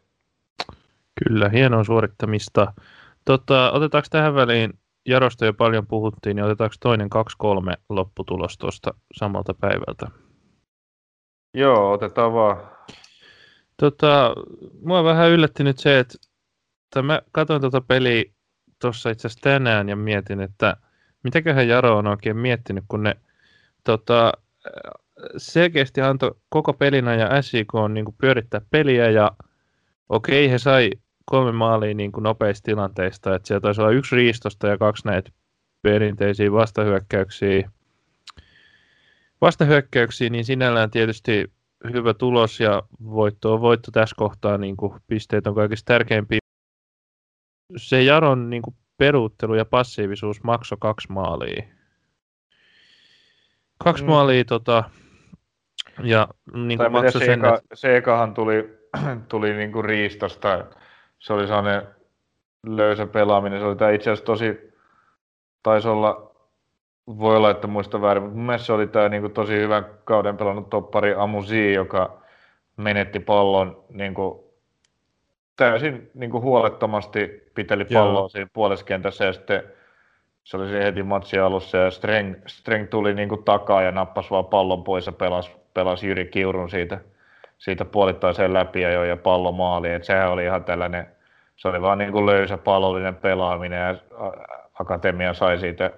Kyllä, hienoa suorittamista. Tota, otetaanko tähän väliin, Jarosta jo paljon puhuttiin, niin otetaanko toinen 2-3 lopputulos tuosta samalta päivältä? Joo, otetaan vaan. Tota, mua vähän yllätti nyt se, että mä katsoin tuota peliä tuossa itse asiassa tänään ja mietin, että mitäköhän Jaro on oikein miettinyt, kun ne tota, selkeästi antoi koko pelinä ja SIK on niin pyörittää peliä ja okei, he sai kolme maalia niin kuin nopeista tilanteista, että siellä taisi olla yksi riistosta ja kaksi näitä perinteisiä vastahyökkäyksiä. Vastahyökkäyksiä, niin sinällään tietysti hyvä tulos ja voitto on voitto tässä kohtaa, niin kuin pisteet on kaikista tärkeimpiä. Se Jaron niin kuin peruuttelu ja passiivisuus maksoi kaksi maalia. Kaksi mm. maalia tota, ja niin kuin maksoi sen, eka, että... se ekahan tuli, tuli niin kuin riistosta. Se oli sellainen löysä pelaaminen. Se oli tämä itse asiassa tosi, taisi olla, voi olla, että muista väärin, mutta mun mielestä se oli tämä niin kuin tosi hyvän kauden pelannut toppari Amuzi, joka menetti pallon niin kuin täysin niin kuin huolettomasti piteli palloa Joo. siinä puoleskentässä ja sitten se oli heti matsin alussa ja Streng, Streng tuli niin kuin takaa ja nappasi vaan pallon pois ja pelasi, pelasi Jyri Kiurun siitä, siitä puolittaiseen läpi ja joi ja pallo maaliin. Et sehän oli ihan tällainen, se oli vaan niin kuin löysä pallollinen pelaaminen ja Akatemia sai siitä,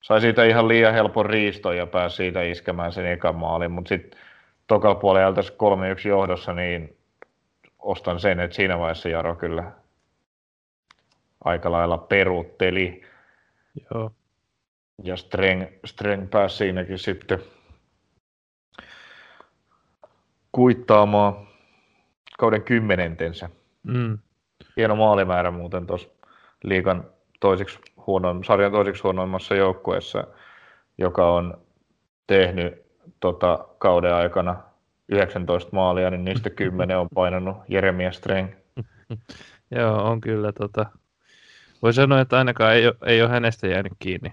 sai siitä ihan liian helpon riiston ja pääsi siitä iskemään sen ekan maalin, mutta sitten tokalla puolella 3-1 johdossa, niin ostan sen, että siinä vaiheessa Jaro kyllä aika lailla peruutteli. Joo. Ja Streng, Streng pääsi siinäkin sitten kuittaamaan kauden kymmenentensä. Mm. Hieno maalimäärä muuten tuossa liikan toiseksi huonoin, sarjan toiseksi huonoimmassa joukkueessa, joka on tehnyt tota, kauden aikana 19 maalia, niin niistä 10 on painanut Jeremia Streng. Joo, on kyllä. Tota, voi sanoa, että ainakaan ei ole, ei ole hänestä jäänyt kiinni.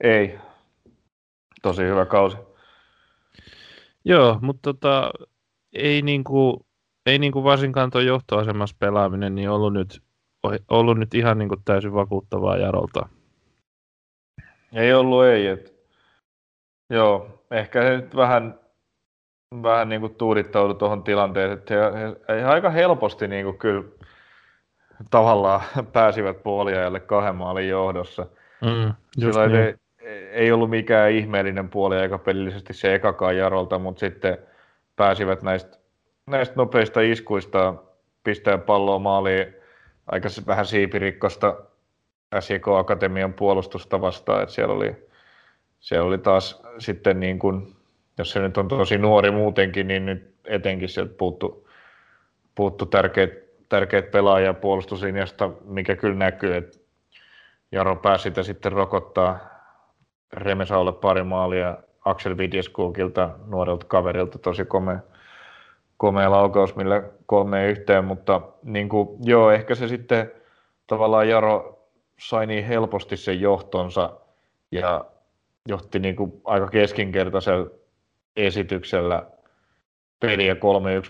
Ei. Tosi hyvä kausi. Joo, mutta tota, ei, niinku, ei niinku varsinkaan tuo johtoasemassa pelaaminen niin ollut nyt, ollut nyt ihan niinku täysin vakuuttavaa Jarolta. Ei ollut, ei. Et, joo, ehkä se nyt vähän vähän niin kuin tuudittaudu tuohon tilanteeseen, että he, he, he aika helposti niin kuin kyllä tavallaan pääsivät puoliajalle kahden maalin johdossa. Mm, niin. ei, ei ollut mikään ihmeellinen puoli aika pelillisesti se ekakaan Jarolta, mutta sitten pääsivät näistä, näistä nopeista iskuista pistää palloa maaliin aika vähän siipirikkosta SJK Akatemian puolustusta vastaan, että siellä oli, siellä oli taas sitten niin kuin jos se nyt on tosi nuori muutenkin, niin nyt etenkin sieltä puuttu, puuttu tärkeät, tärkeät pelaajia puolustuslinjasta, mikä kyllä näkyy, että Jaro pääsi sitä sitten rokottaa Remesaulle pari maalia Axel Vidjeskukilta, nuorelta kaverilta, tosi komea, komea laukaus, millä kolme yhteen, mutta niin kuin, joo, ehkä se sitten tavallaan Jaro sai niin helposti sen johtonsa ja johti niin kuin aika keskinkertaisella esityksellä peliä 3-1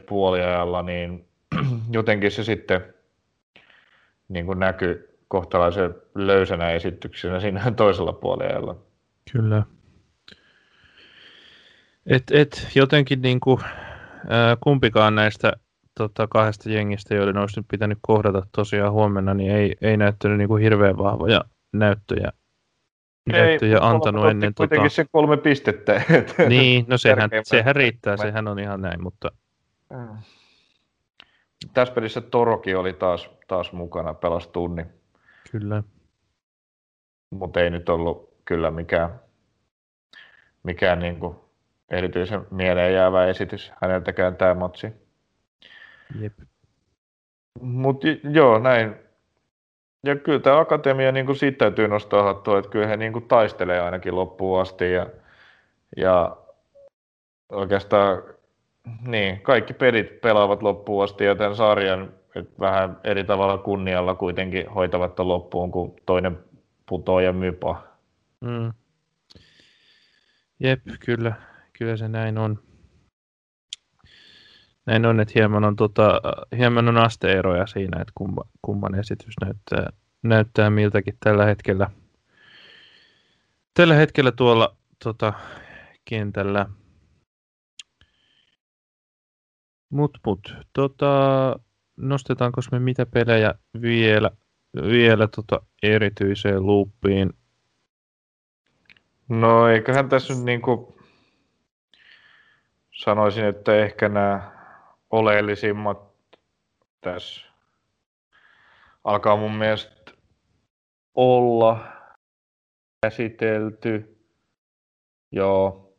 puoliajalla, niin jotenkin se sitten niin kuin näkyy kohtalaisen löysänä esityksenä siinä toisella puoliajalla. Kyllä. Et, et jotenkin niin kuin, kumpikaan näistä tota, kahdesta jengistä, joiden olisi nyt pitänyt kohdata tosiaan huomenna, niin ei, ei näyttänyt niin kuin hirveän vahvoja näyttöjä ei, ja antanut ennen... Kuitenkin tota... se kolme pistettä. niin, no sehän, sehän riittää, sehän on ihan näin, mutta... Mm. Tässä pelissä Toroki oli taas, taas mukana, pelas tunni. Kyllä. Mutta ei nyt ollut kyllä mikään, mikään niin kuin erityisen mieleen jäävä esitys häneltäkään tämä matsi. Jep. Mutta joo, näin ja kyllä tämä akatemia, niin siitä täytyy nostaa hattua, että kyllä he niin kuin taistelee ainakin loppuun asti ja, ja oikeastaan niin, kaikki pelit pelaavat loppuun asti ja tämän sarjan vähän eri tavalla kunnialla kuitenkin hoitavat loppuun, kun toinen putoo ja mypa. Mm. Jep, kyllä, kyllä se näin on. näin on, että hieman on, tota, hieman on asteeroja siinä, että kumman, kumman esitys näyttää, näyttää miltäkin tällä hetkellä. Tällä hetkellä tuolla tota, kentällä. Mut, mut. Tota, nostetaanko me mitä pelejä vielä, vielä tota erityiseen loopiin? No eiköhän tässä nyt niinku sanoisin, että ehkä nämä oleellisimmat tässä alkaa mun mielestä olla käsitelty. Joo,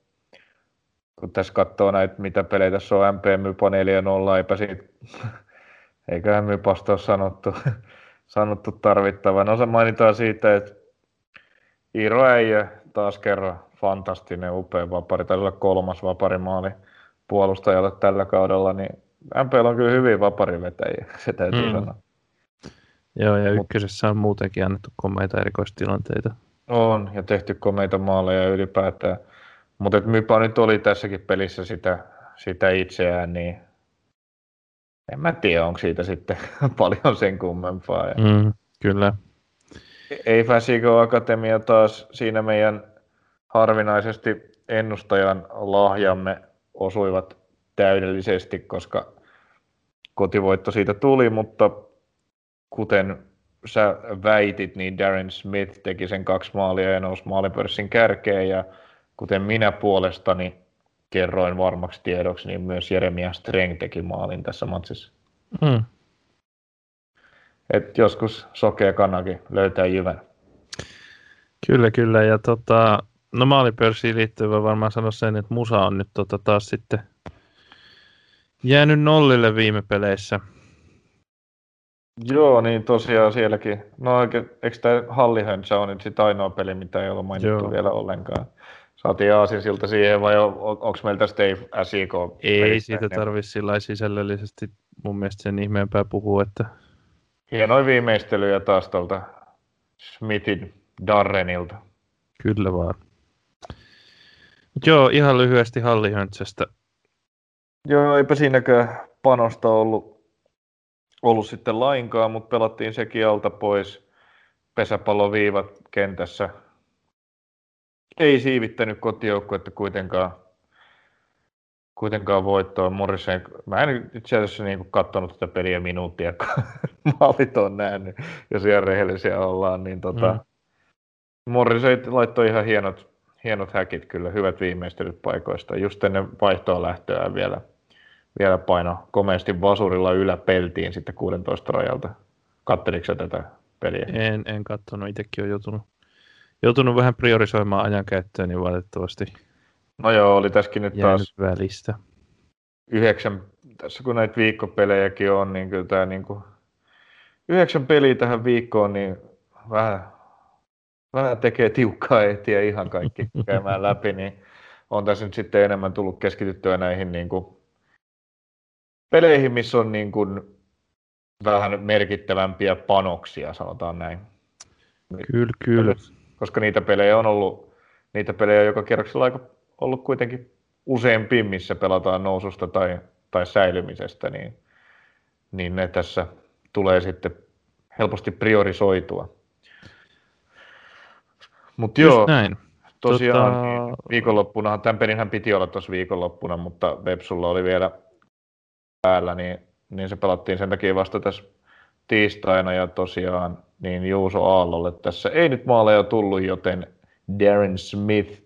kun tässä katsoo näitä, mitä pelejä tässä on, MP Mypa 4.0, eipä siitä, eiköhän Mypasta ole sanottu, sanottu tarvittavan. Osa mainitaan siitä, että Iiro Äijö taas kerran fantastinen, upea vapari, olla kolmas vaparimaali puolustajalle tällä kaudella, niin MPL on kyllä hyvin vaparivetäjiä, se täytyy mm. sanoa. Joo, ja ykkösessä on muutenkin annettu komeita erikoistilanteita. On, ja tehty komeita maaleja ylipäätään. Mutta Mypa nyt oli tässäkin pelissä sitä, sitä itseään, niin en mä tiedä, onko siitä sitten paljon sen kummempaa. Ja... Mm, kyllä. Ei Fäsikö Akatemia taas siinä meidän harvinaisesti ennustajan lahjamme osuivat täydellisesti, koska kotivoitto siitä tuli, mutta kuten sä väitit, niin Darren Smith teki sen kaksi maalia ja nousi maalipörssin kärkeen ja kuten minä puolestani kerroin varmaksi tiedoksi, niin myös Jeremia Streng teki maalin tässä matsissa. Mm. Et joskus sokea kanakin löytää jyvän. Kyllä, kyllä. Ja tota, no maalipörssiin liittyen voi varmaan sanoa sen, että Musa on nyt tota taas sitten jäänyt nollille viime peleissä. Joo, niin tosiaan sielläkin. No eikö tämä Hallihöntsä on nyt sitten ainoa peli, mitä ei ole mainittu Joo. vielä ollenkaan? Saatiin siltä siihen vai on, onko meiltä Steve SIK? Ei siitä tarvitse sillä sisällöllisesti mun mielestä sen ihmeempää puhua, että... Hienoja viimeistelyjä taas tuolta Smithin Darrenilta. Kyllä vaan. Joo, ihan lyhyesti Hallihöntsästä. Joo, eipä siinäkään panosta ollut, ollut sitten lainkaan, mutta pelattiin sekin alta pois pesäpalloviivat kentässä ei siivittänyt kotijoukkuetta kuitenkaan, kuitenkaan voittoa. Morrison, mä en itse asiassa niin katsonut tätä peliä minuuttia, kun maalit on nähnyt, jos ihan rehellisiä ollaan, niin tota, mm. Morrison laittoi ihan hienot, hienot häkit kyllä, hyvät viimeistelyt paikoista. Just ennen vaihtoa lähtöä vielä, vielä paino komeasti vasurilla yläpeltiin sitten 16 rajalta. Katteliko tätä peliä? En, en katsonut, itsekin on joutunut joutunut vähän priorisoimaan ajankäyttöä, niin valitettavasti No joo, oli tässäkin nyt taas välistä. Yhdeksän, tässä kun näitä viikkopelejäkin on, niin kyllä tämä niin kuin, yhdeksän peliä tähän viikkoon, niin vähän, vähän tekee tiukkaa ehtiä ihan kaikki käymään läpi, niin on tässä nyt sitten enemmän tullut keskityttyä näihin niin kuin, peleihin, missä on niin kuin, vähän merkittävämpiä panoksia, sanotaan näin. Kyllä, kyllä koska niitä pelejä on ollut, niitä pelejä joka kierroksella aika ollut kuitenkin useampi, missä pelataan noususta tai, tai säilymisestä, niin, niin ne tässä tulee sitten helposti priorisoitua. Mutta joo, näin. tosiaan tota... niin viikonloppunahan, tämän pelinhän piti olla tuossa viikonloppuna, mutta Vepsulla oli vielä päällä, niin, niin se pelattiin sen takia vasta tässä tiistaina ja tosiaan niin Juuso Aallolle tässä ei nyt maaleja tullut, joten Darren Smith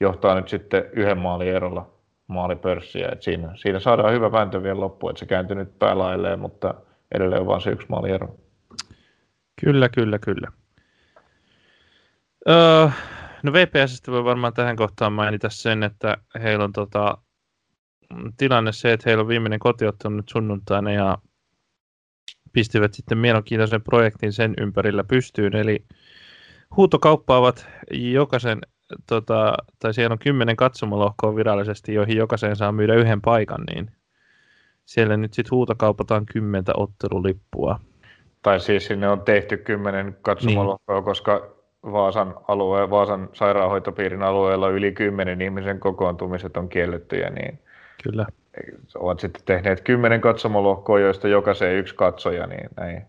johtaa nyt sitten yhden maalin erolla maalipörssiä. Et siinä, siinä saadaan hyvä vääntö vielä loppuun, että se kääntyi nyt päälailleen, mutta edelleen on vain se yksi maali ero. Kyllä, kyllä, kyllä. Öö, no VPSstä voi varmaan tähän kohtaan mainita sen, että heillä on tota, tilanne se, että heillä on viimeinen kotiottelu nyt sunnuntaina ja pistivät sitten mielenkiintoisen projektin sen ympärillä pystyyn, eli huutokauppaavat jokaisen, tota, tai siellä on kymmenen katsomalohkoa virallisesti, joihin jokaiseen saa myydä yhden paikan, niin siellä nyt sitten huutokaupataan kymmentä ottelulippua. Tai siis sinne on tehty kymmenen katsomalohkoa, niin. koska Vaasan, alue, Vaasan sairaanhoitopiirin alueella yli kymmenen ihmisen kokoontumiset on kiellettyjä, niin Kyllä. Ovat sitten tehneet kymmenen katsomolohkoa, joista jokaiseen yksi katsoja, niin näin.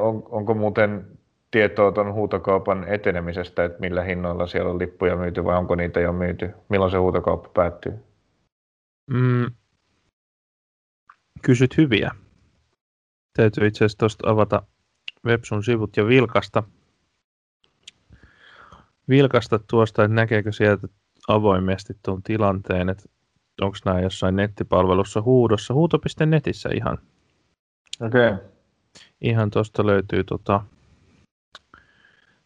On, onko muuten tietoa tuon huutokaupan etenemisestä, että millä hinnoilla siellä on lippuja myyty vai onko niitä jo myyty? Milloin se huutokauppa päättyy? Mm, kysyt hyviä. Täytyy itse asiassa tuosta avata Websun sivut ja vilkasta. Vilkasta tuosta, että näkeekö sieltä avoimesti tuon tilanteen, että onko nämä jossain nettipalvelussa huudossa. Huuto.netissä ihan. Okei. Okay. Ihan tuosta löytyy tota,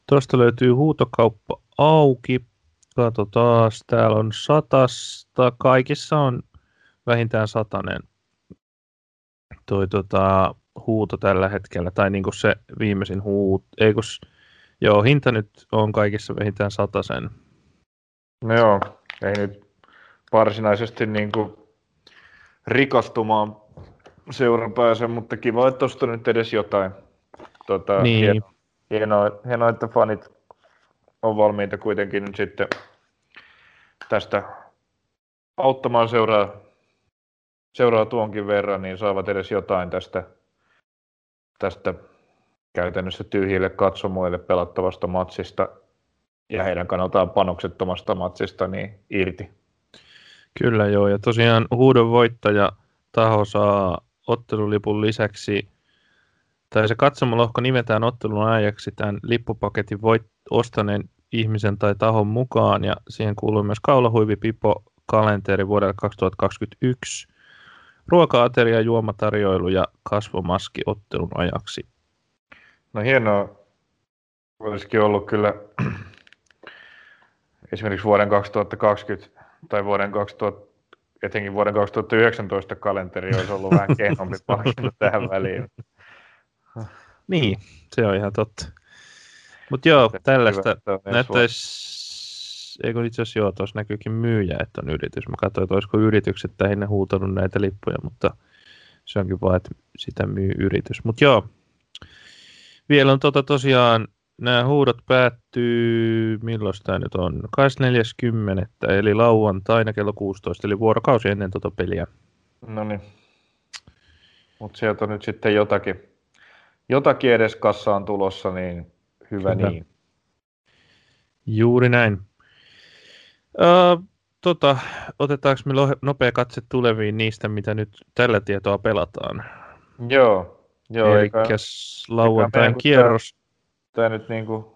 Tuosta löytyy huutokauppa auki. Katsotaan, täällä on satasta. Kaikissa on vähintään satanen toi tota, huuto tällä hetkellä, tai niin kuin se viimeisin huut, ei kun, joo, hinta nyt on kaikissa vähintään sen. No joo, ei nyt varsinaisesti niin kuin rikastumaan seuran pääse, mutta kiva, että tuosta nyt edes jotain. Tota, niin. hienoa, hienoa, hienoa, että fanit on valmiita kuitenkin nyt sitten tästä auttamaan seuraa seuraa tuonkin verran, niin saavat edes jotain tästä, tästä käytännössä tyhjille katsomoille pelattavasta matsista ja heidän kannaltaan panoksettomasta matsista niin irti. Kyllä joo, ja tosiaan huudon voittaja taho saa ottelulipun lisäksi, tai se katsomolohko nimetään ottelun ajaksi tämän lippupaketin voit, ostaneen ihmisen tai tahon mukaan, ja siihen kuuluu myös kaulahuivi, pipo, kalenteri vuodelle 2021, ruoka-ateria, juomatarjoilu ja kasvomaski ottelun ajaksi. No hienoa. Olisikin ollut kyllä esimerkiksi vuoden 2020 tai vuoden 2000, etenkin vuoden 2019 kalenteri olisi ollut vähän kehnompi palkinto tähän väliin. Niin, se on ihan totta. Mutta joo, tällaista näyttäisi ei kun itse asiassa joo, tuossa näkyykin myyjä, että on yritys. Mä katsoin, että olisiko yritykset tähän huutanut näitä lippuja, mutta se onkin vaan, että sitä myy yritys. Mutta joo, vielä on tota tosiaan, nämä huudot päättyy, milloin tämä nyt on, 24.10. eli lauantaina kello 16, eli vuorokausi ennen tota peliä. No niin. Mutta sieltä on nyt sitten jotakin, jotakin edes kassaan tulossa, niin hyvä Kyllä. niin. Juuri näin. Uh, tota, otetaanko me nopea katse tuleviin niistä, mitä nyt tällä tietoa pelataan? Joo. Joo Eli lauantain kierros. Tämä, tämä nyt niin kuin,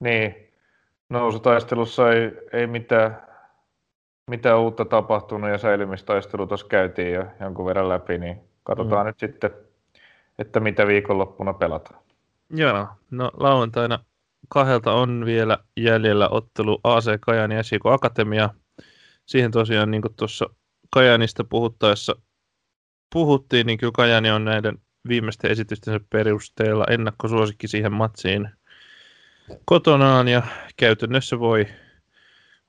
niin, nousutaistelussa ei, ei mitään, mitään uutta tapahtunut ja säilymistaistelu tuossa käytiin jo jonkun verran läpi, niin katsotaan mm. nyt sitten, että mitä viikonloppuna pelataan. Joo, no lauantaina kahdelta on vielä jäljellä ottelu AC Kajani ja SJK Akatemia. Siihen tosiaan niin tuossa Kajanista puhuttaessa puhuttiin, niin kyllä Kajani on näiden viimeisten esitystensä perusteella ennakkosuosikki siihen matsiin kotonaan ja käytännössä voi,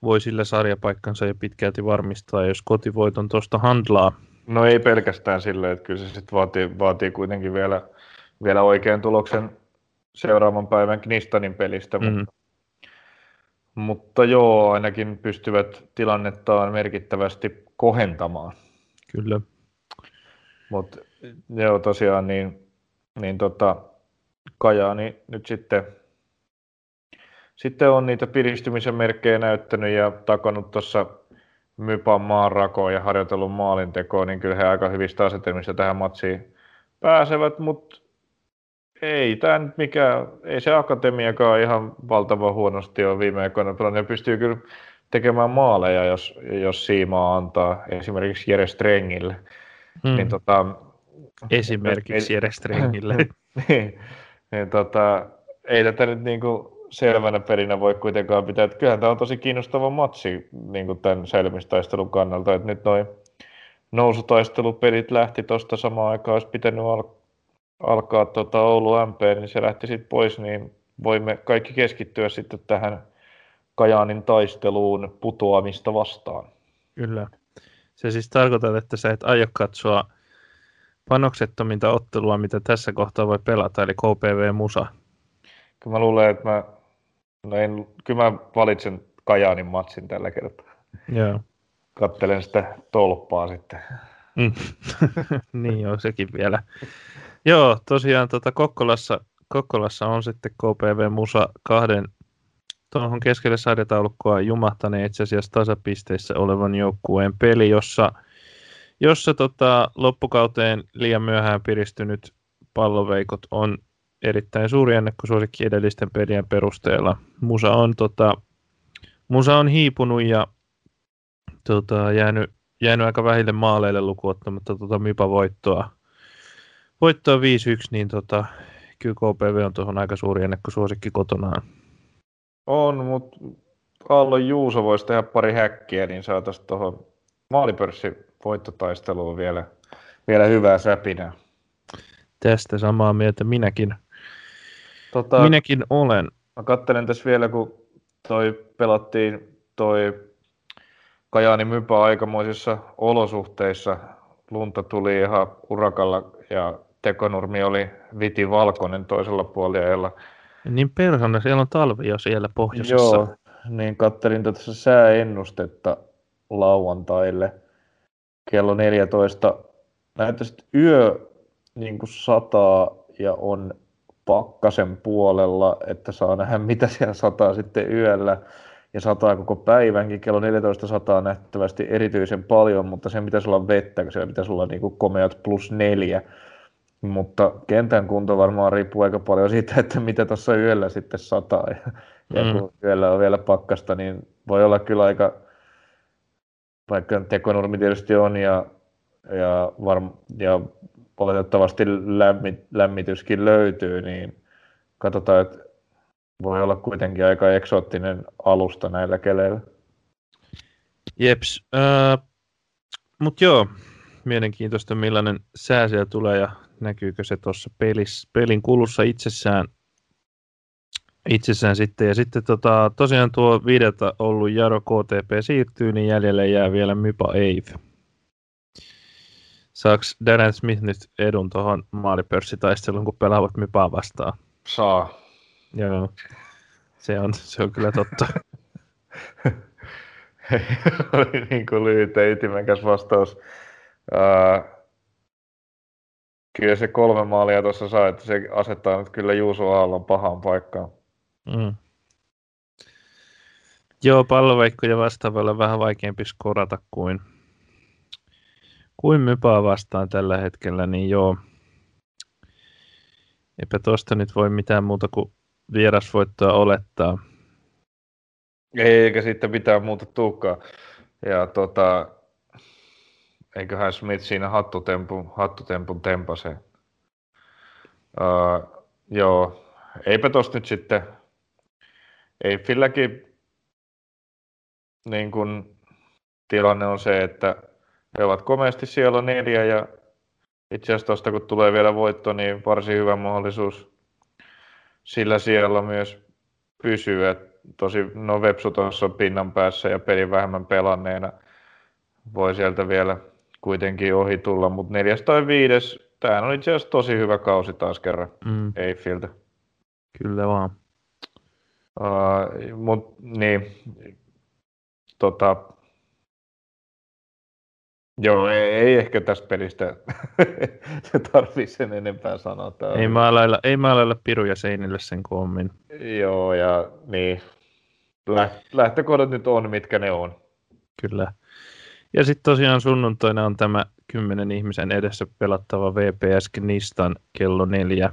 voi sillä sarjapaikkansa jo pitkälti varmistaa, jos kotivoiton tuosta handlaa. No ei pelkästään silleen, että kyllä se sitten vaatii, vaatii kuitenkin vielä, vielä oikean tuloksen seuraavan päivän Knistanin pelistä, mm-hmm. mutta, mutta joo, ainakin pystyvät tilannettaan merkittävästi kohentamaan. Kyllä. Mutta joo, tosiaan niin, niin tota, Kajaani nyt sitten, sitten on niitä piristymisen merkkejä näyttänyt ja takonut tuossa Mypan maanrakoon ja harjoitellut maalintekoon, niin kyllä he aika hyvistä asetelmista tähän matsiin pääsevät, mutta ei tämä nyt mikä, ei se akatemiakaan ihan valtavan huonosti ole viime aikoina pelannut. Ne pystyy kyllä tekemään maaleja, jos, jos siimaa antaa esimerkiksi Jere Strengille. Mm. Niin, tota, esimerkiksi Jere Strengille. niin, niin, tota, ei tätä nyt niin kuin selvänä perinä voi kuitenkaan pitää. Että kyllähän tämä on tosi kiinnostava matsi niin kuin tämän säilymistaistelun kannalta. Että nyt noin nousutaistelupelit lähti tuosta samaan aikaan, olisi pitänyt al- alkaa tuota Oulu MP, niin se lähti sitten pois, niin voimme kaikki keskittyä sitten tähän Kajaanin taisteluun putoamista vastaan. Kyllä. Se siis tarkoittaa, että sä et aio katsoa panoksettominta ottelua, mitä tässä kohtaa voi pelata, eli KPV Musa. Kyllä mä luulen, että mä, no en, kyllä mä valitsen Kajaanin matsin tällä kertaa. Joo. kattelen sitä tolppaa sitten. Mm. niin on sekin vielä. Joo, tosiaan tota Kokkolassa, Kokkolassa on sitten KPV Musa kahden tuohon keskelle sarjataulukkoa jumahtaneen itse asiassa tasapisteissä olevan joukkueen peli, jossa, jossa tota, loppukauteen liian myöhään piristynyt palloveikot on erittäin suuri ennakkosuosikki edellisten pelien perusteella. Musa on, tota, Musa on hiipunut ja tota, jäänyt, jäänyt aika vähille maaleille lukuottamatta tota Mypa voittoa. Voittoa 5-1, niin tota, kyllä KPV on tuohon aika suuri ennakkosuosikki kotonaan. On, mutta Aallon Juuso voisi tehdä pari häkkiä, niin saataisiin tuohon maalipörssin voittotaisteluun vielä, vielä hyvää säpinää. Tästä samaa mieltä minäkin. Tota, minäkin olen. Mä katselen tässä vielä, kun toi pelattiin toi Kajaani Mypä aikamoisissa olosuhteissa. Lunta tuli ihan urakalla ja tekonurmi oli viti valkoinen toisella puolella. Niin perhana, siellä on talvi jo siellä pohjoisessa. Joo, niin kattelin tässä sääennustetta lauantaille kello 14. Näyttäisi, että yö niin kuin sataa ja on pakkasen puolella, että saa nähdä mitä siellä sataa sitten yöllä ja sataa koko päivänkin. Kello 14 sataa nähtävästi erityisen paljon, mutta se pitäisi olla vettä, kun siellä pitäisi olla niin kuin komeat plus neljä. Mutta kentän kunto varmaan riippuu aika paljon siitä, että mitä tuossa yöllä sitten sataa. Ja, mm. ja kun yöllä on vielä pakkasta, niin voi olla kyllä aika, vaikka tekonurmi tietysti on ja, ja, varm, ja oletettavasti lämmi, lämmityskin löytyy, niin katsotaan, että voi olla kuitenkin aika eksoottinen alusta näillä keleillä. Jeps. Äh, Mutta joo, mielenkiintoista millainen sää siellä tulee ja näkyykö se tuossa pelin kulussa itsessään, itsessään sitten. Ja sitten tota, tosiaan tuo viideltä ollut Jaro KTP siirtyy, niin jäljelle jää vielä Mypa Ave. Saaks Darren Smith nyt edun tuohon maalipörssitaisteluun, kun pelaavat Mypaa vastaan? Saa. Joo, se on, se on kyllä totta. Oli niin kuin lyhyt ja ytimekäs vastaus. Uh, kyllä se kolme maalia tuossa saa, että se asettaa nyt kyllä Juuso Aallon pahaan paikkaan. Mm. Joo, palloveikkoja vastaavalla vähän vaikeampi skorata kuin, kuin Mypaa vastaan tällä hetkellä, niin joo. Eipä tuosta nyt voi mitään muuta kuin vierasvoittoa olettaa. Ei, eikä sitten mitään muuta tuukkaa. Ja tota, eiköhän Smith siinä hattutempun, hattutempun tempase. Uh, joo, eipä tosta nyt sitten, Eiffilläkin niin kun, tilanne on se, että he ovat komeasti siellä neljä ja itse asiassa tuosta kun tulee vielä voitto, niin varsin hyvä mahdollisuus sillä siellä myös pysyä. Tosi, no Vepsu tuossa pinnan päässä ja pelin vähemmän pelanneena voi sieltä vielä kuitenkin ohi tulla, mutta neljäs tai viides, tämä on itse asiassa tosi hyvä kausi taas kerran mm. Eiffiltä. Kyllä vaan. Uh, mut, niin, tota, Joo, ei, ei ehkä tästä pelistä tarvitse sen enempää sanoa. Tämä ei, maalailla, ei maalailla piruja seinille sen koommin. Joo, ja niin, lähtökohdat nyt on, mitkä ne on. Kyllä. Ja sitten tosiaan sunnuntaina on tämä kymmenen ihmisen edessä pelattava VPS Nistan kello neljä.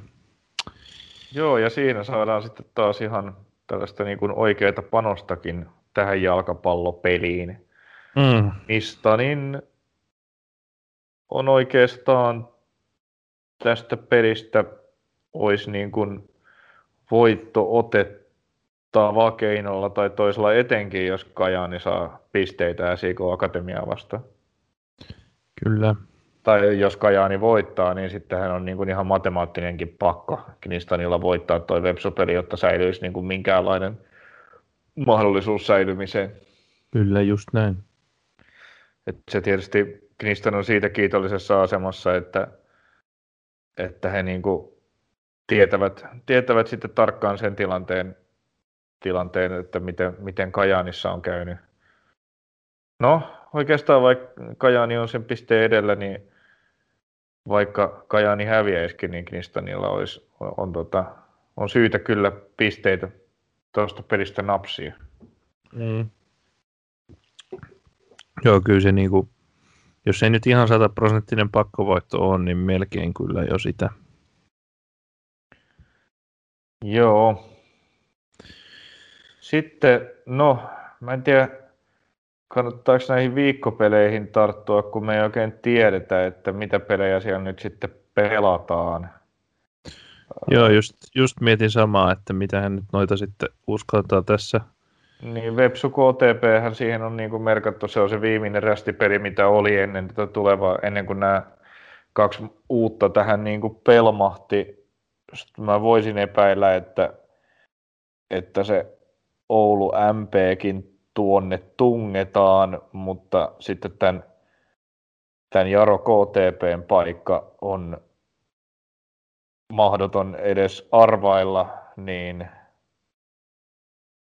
Joo, ja siinä saadaan sitten taas ihan tällaista niin kuin oikeaa panostakin tähän jalkapallopeliin. Mm. Nistanin on oikeastaan tästä pelistä olisi niin kuin voitto otettava keinolla tai toisella etenkin, jos Kajaani saa pisteitä SIK Akatemiaa vastaan. Kyllä. Tai jos Kajaani voittaa, niin sitten hän on niin kuin ihan matemaattinenkin pakko Knistanilla voittaa toi websopeli, jotta säilyisi niin kuin minkäänlainen mahdollisuus säilymiseen. Kyllä, just näin. Et se tietysti Kniston on siitä kiitollisessa asemassa, että, että he niin kuin tietävät, tietävät sitten tarkkaan sen tilanteen, tilanteen että miten, miten Kajaanissa on käynyt. No, oikeastaan vaikka Kajaani on sen pisteen edellä, niin vaikka Kajaani häviäisikin, niin Knistanilla olisi, on, on, tota, on syytä kyllä pisteitä tuosta pelistä napsia. Mm. Joo, kyllä se niinku, jos ei nyt ihan sataprosenttinen pakkovoitto on, niin melkein kyllä jo sitä. Joo. Sitten, no, mä en tiedä, kannattaako näihin viikkopeleihin tarttua, kun me ei oikein tiedetä, että mitä pelejä siellä nyt sitten pelataan. Joo, just, just mietin samaa, että mitä hän nyt noita sitten uskaltaa tässä. Niin, Vepsu KTP, hän siihen on niin kuin merkattu, se on se viimeinen rästipeli, mitä oli ennen tätä tulevaa, ennen kuin nämä kaksi uutta tähän niin kuin pelmahti. Sitten mä voisin epäillä, että, että se Oulu MPkin tuonne tungetaan, mutta sitten tämän, tämän Jaro KTPn paikka on mahdoton edes arvailla, niin,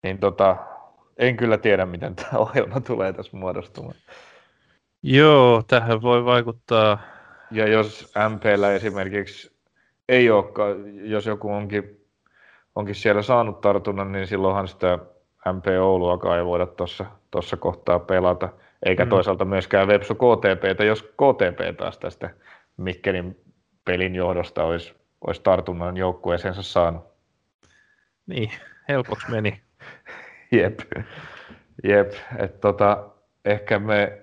niin tota, en kyllä tiedä, miten tämä ohjelma tulee tässä muodostumaan. Joo, tähän voi vaikuttaa. Ja jos MPllä esimerkiksi ei olekaan, jos joku onkin, onkin siellä saanut tartunnan, niin silloinhan sitä MP Ouluakaan ei voida tuossa kohtaa pelata. Eikä mm. toisaalta myöskään Vepsu KTP, jos KTP taas tästä Mikkelin pelin johdosta olisi, olisi tartunnan joukkueeseensa saanut. Niin, helpoksi meni. Jep, jep. että tota, ehkä me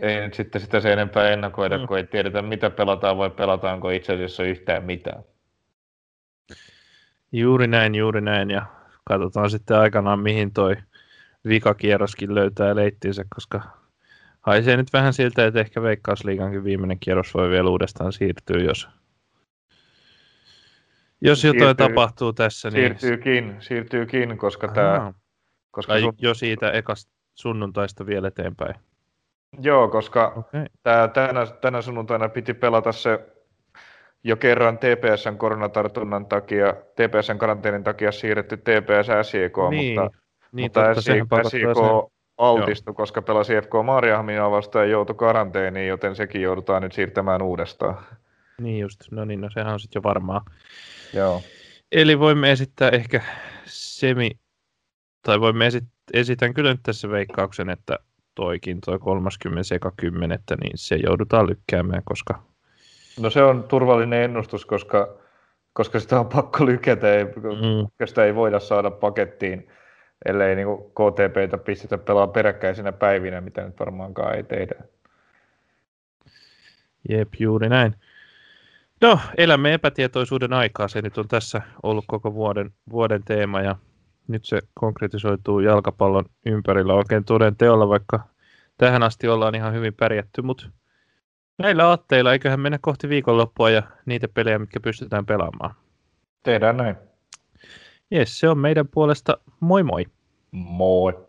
ei nyt sitten sitä sen enempää ennakoida, mm. kun ei tiedetä mitä pelataan vai pelataanko itse asiassa yhtään mitään. Juuri näin, juuri näin ja katsotaan sitten aikanaan mihin toi vikakierroskin löytää leittinsä, koska haisee nyt vähän siltä, että ehkä Veikkausliigankin viimeinen kierros voi vielä uudestaan siirtyä, jos, jos jotain siirtyy, tapahtuu tässä. Niin... Siirtyykin, siirtyykin koska tämä... Koska tai sun... jo siitä ekasta sunnuntaista vielä eteenpäin. Joo, koska okay. tää, tänä, tänä sunnuntaina piti pelata se jo kerran TPSn koronatartunnan takia, TPSn karanteenin takia siirretty TPS SJK, niin, mutta, niin, mutta totta, SJK, SJK altistui, koska pelasi FK Maariahmia vastaan ja joutui karanteeniin, joten sekin joudutaan nyt siirtämään uudestaan. Niin just, no niin, no sehän on sitten jo varmaa. Joo. Eli voimme esittää ehkä semi, tai voimme esit- esitän kyllä nyt tässä veikkauksen, että toikin, toi 30 sekä 10, niin se joudutaan lykkäämään, koska No se on turvallinen ennustus, koska, koska sitä on pakko lykätä, ei, mm. sitä ei voida saada pakettiin, ellei niin KTPtä pistetä pelaa peräkkäisinä päivinä, mitä nyt varmaankaan ei tehdä. Jep, juuri näin. No, elämme epätietoisuuden aikaa. Se nyt on tässä ollut koko vuoden, vuoden teema ja nyt se konkretisoituu jalkapallon ympärillä oikein toden teolla, vaikka tähän asti ollaan ihan hyvin pärjätty, mutta Näillä aatteilla eiköhän mennä kohti viikonloppua ja niitä pelejä, mitkä pystytään pelaamaan. Tehdään näin. Jes, se on meidän puolesta moi moi. Moi.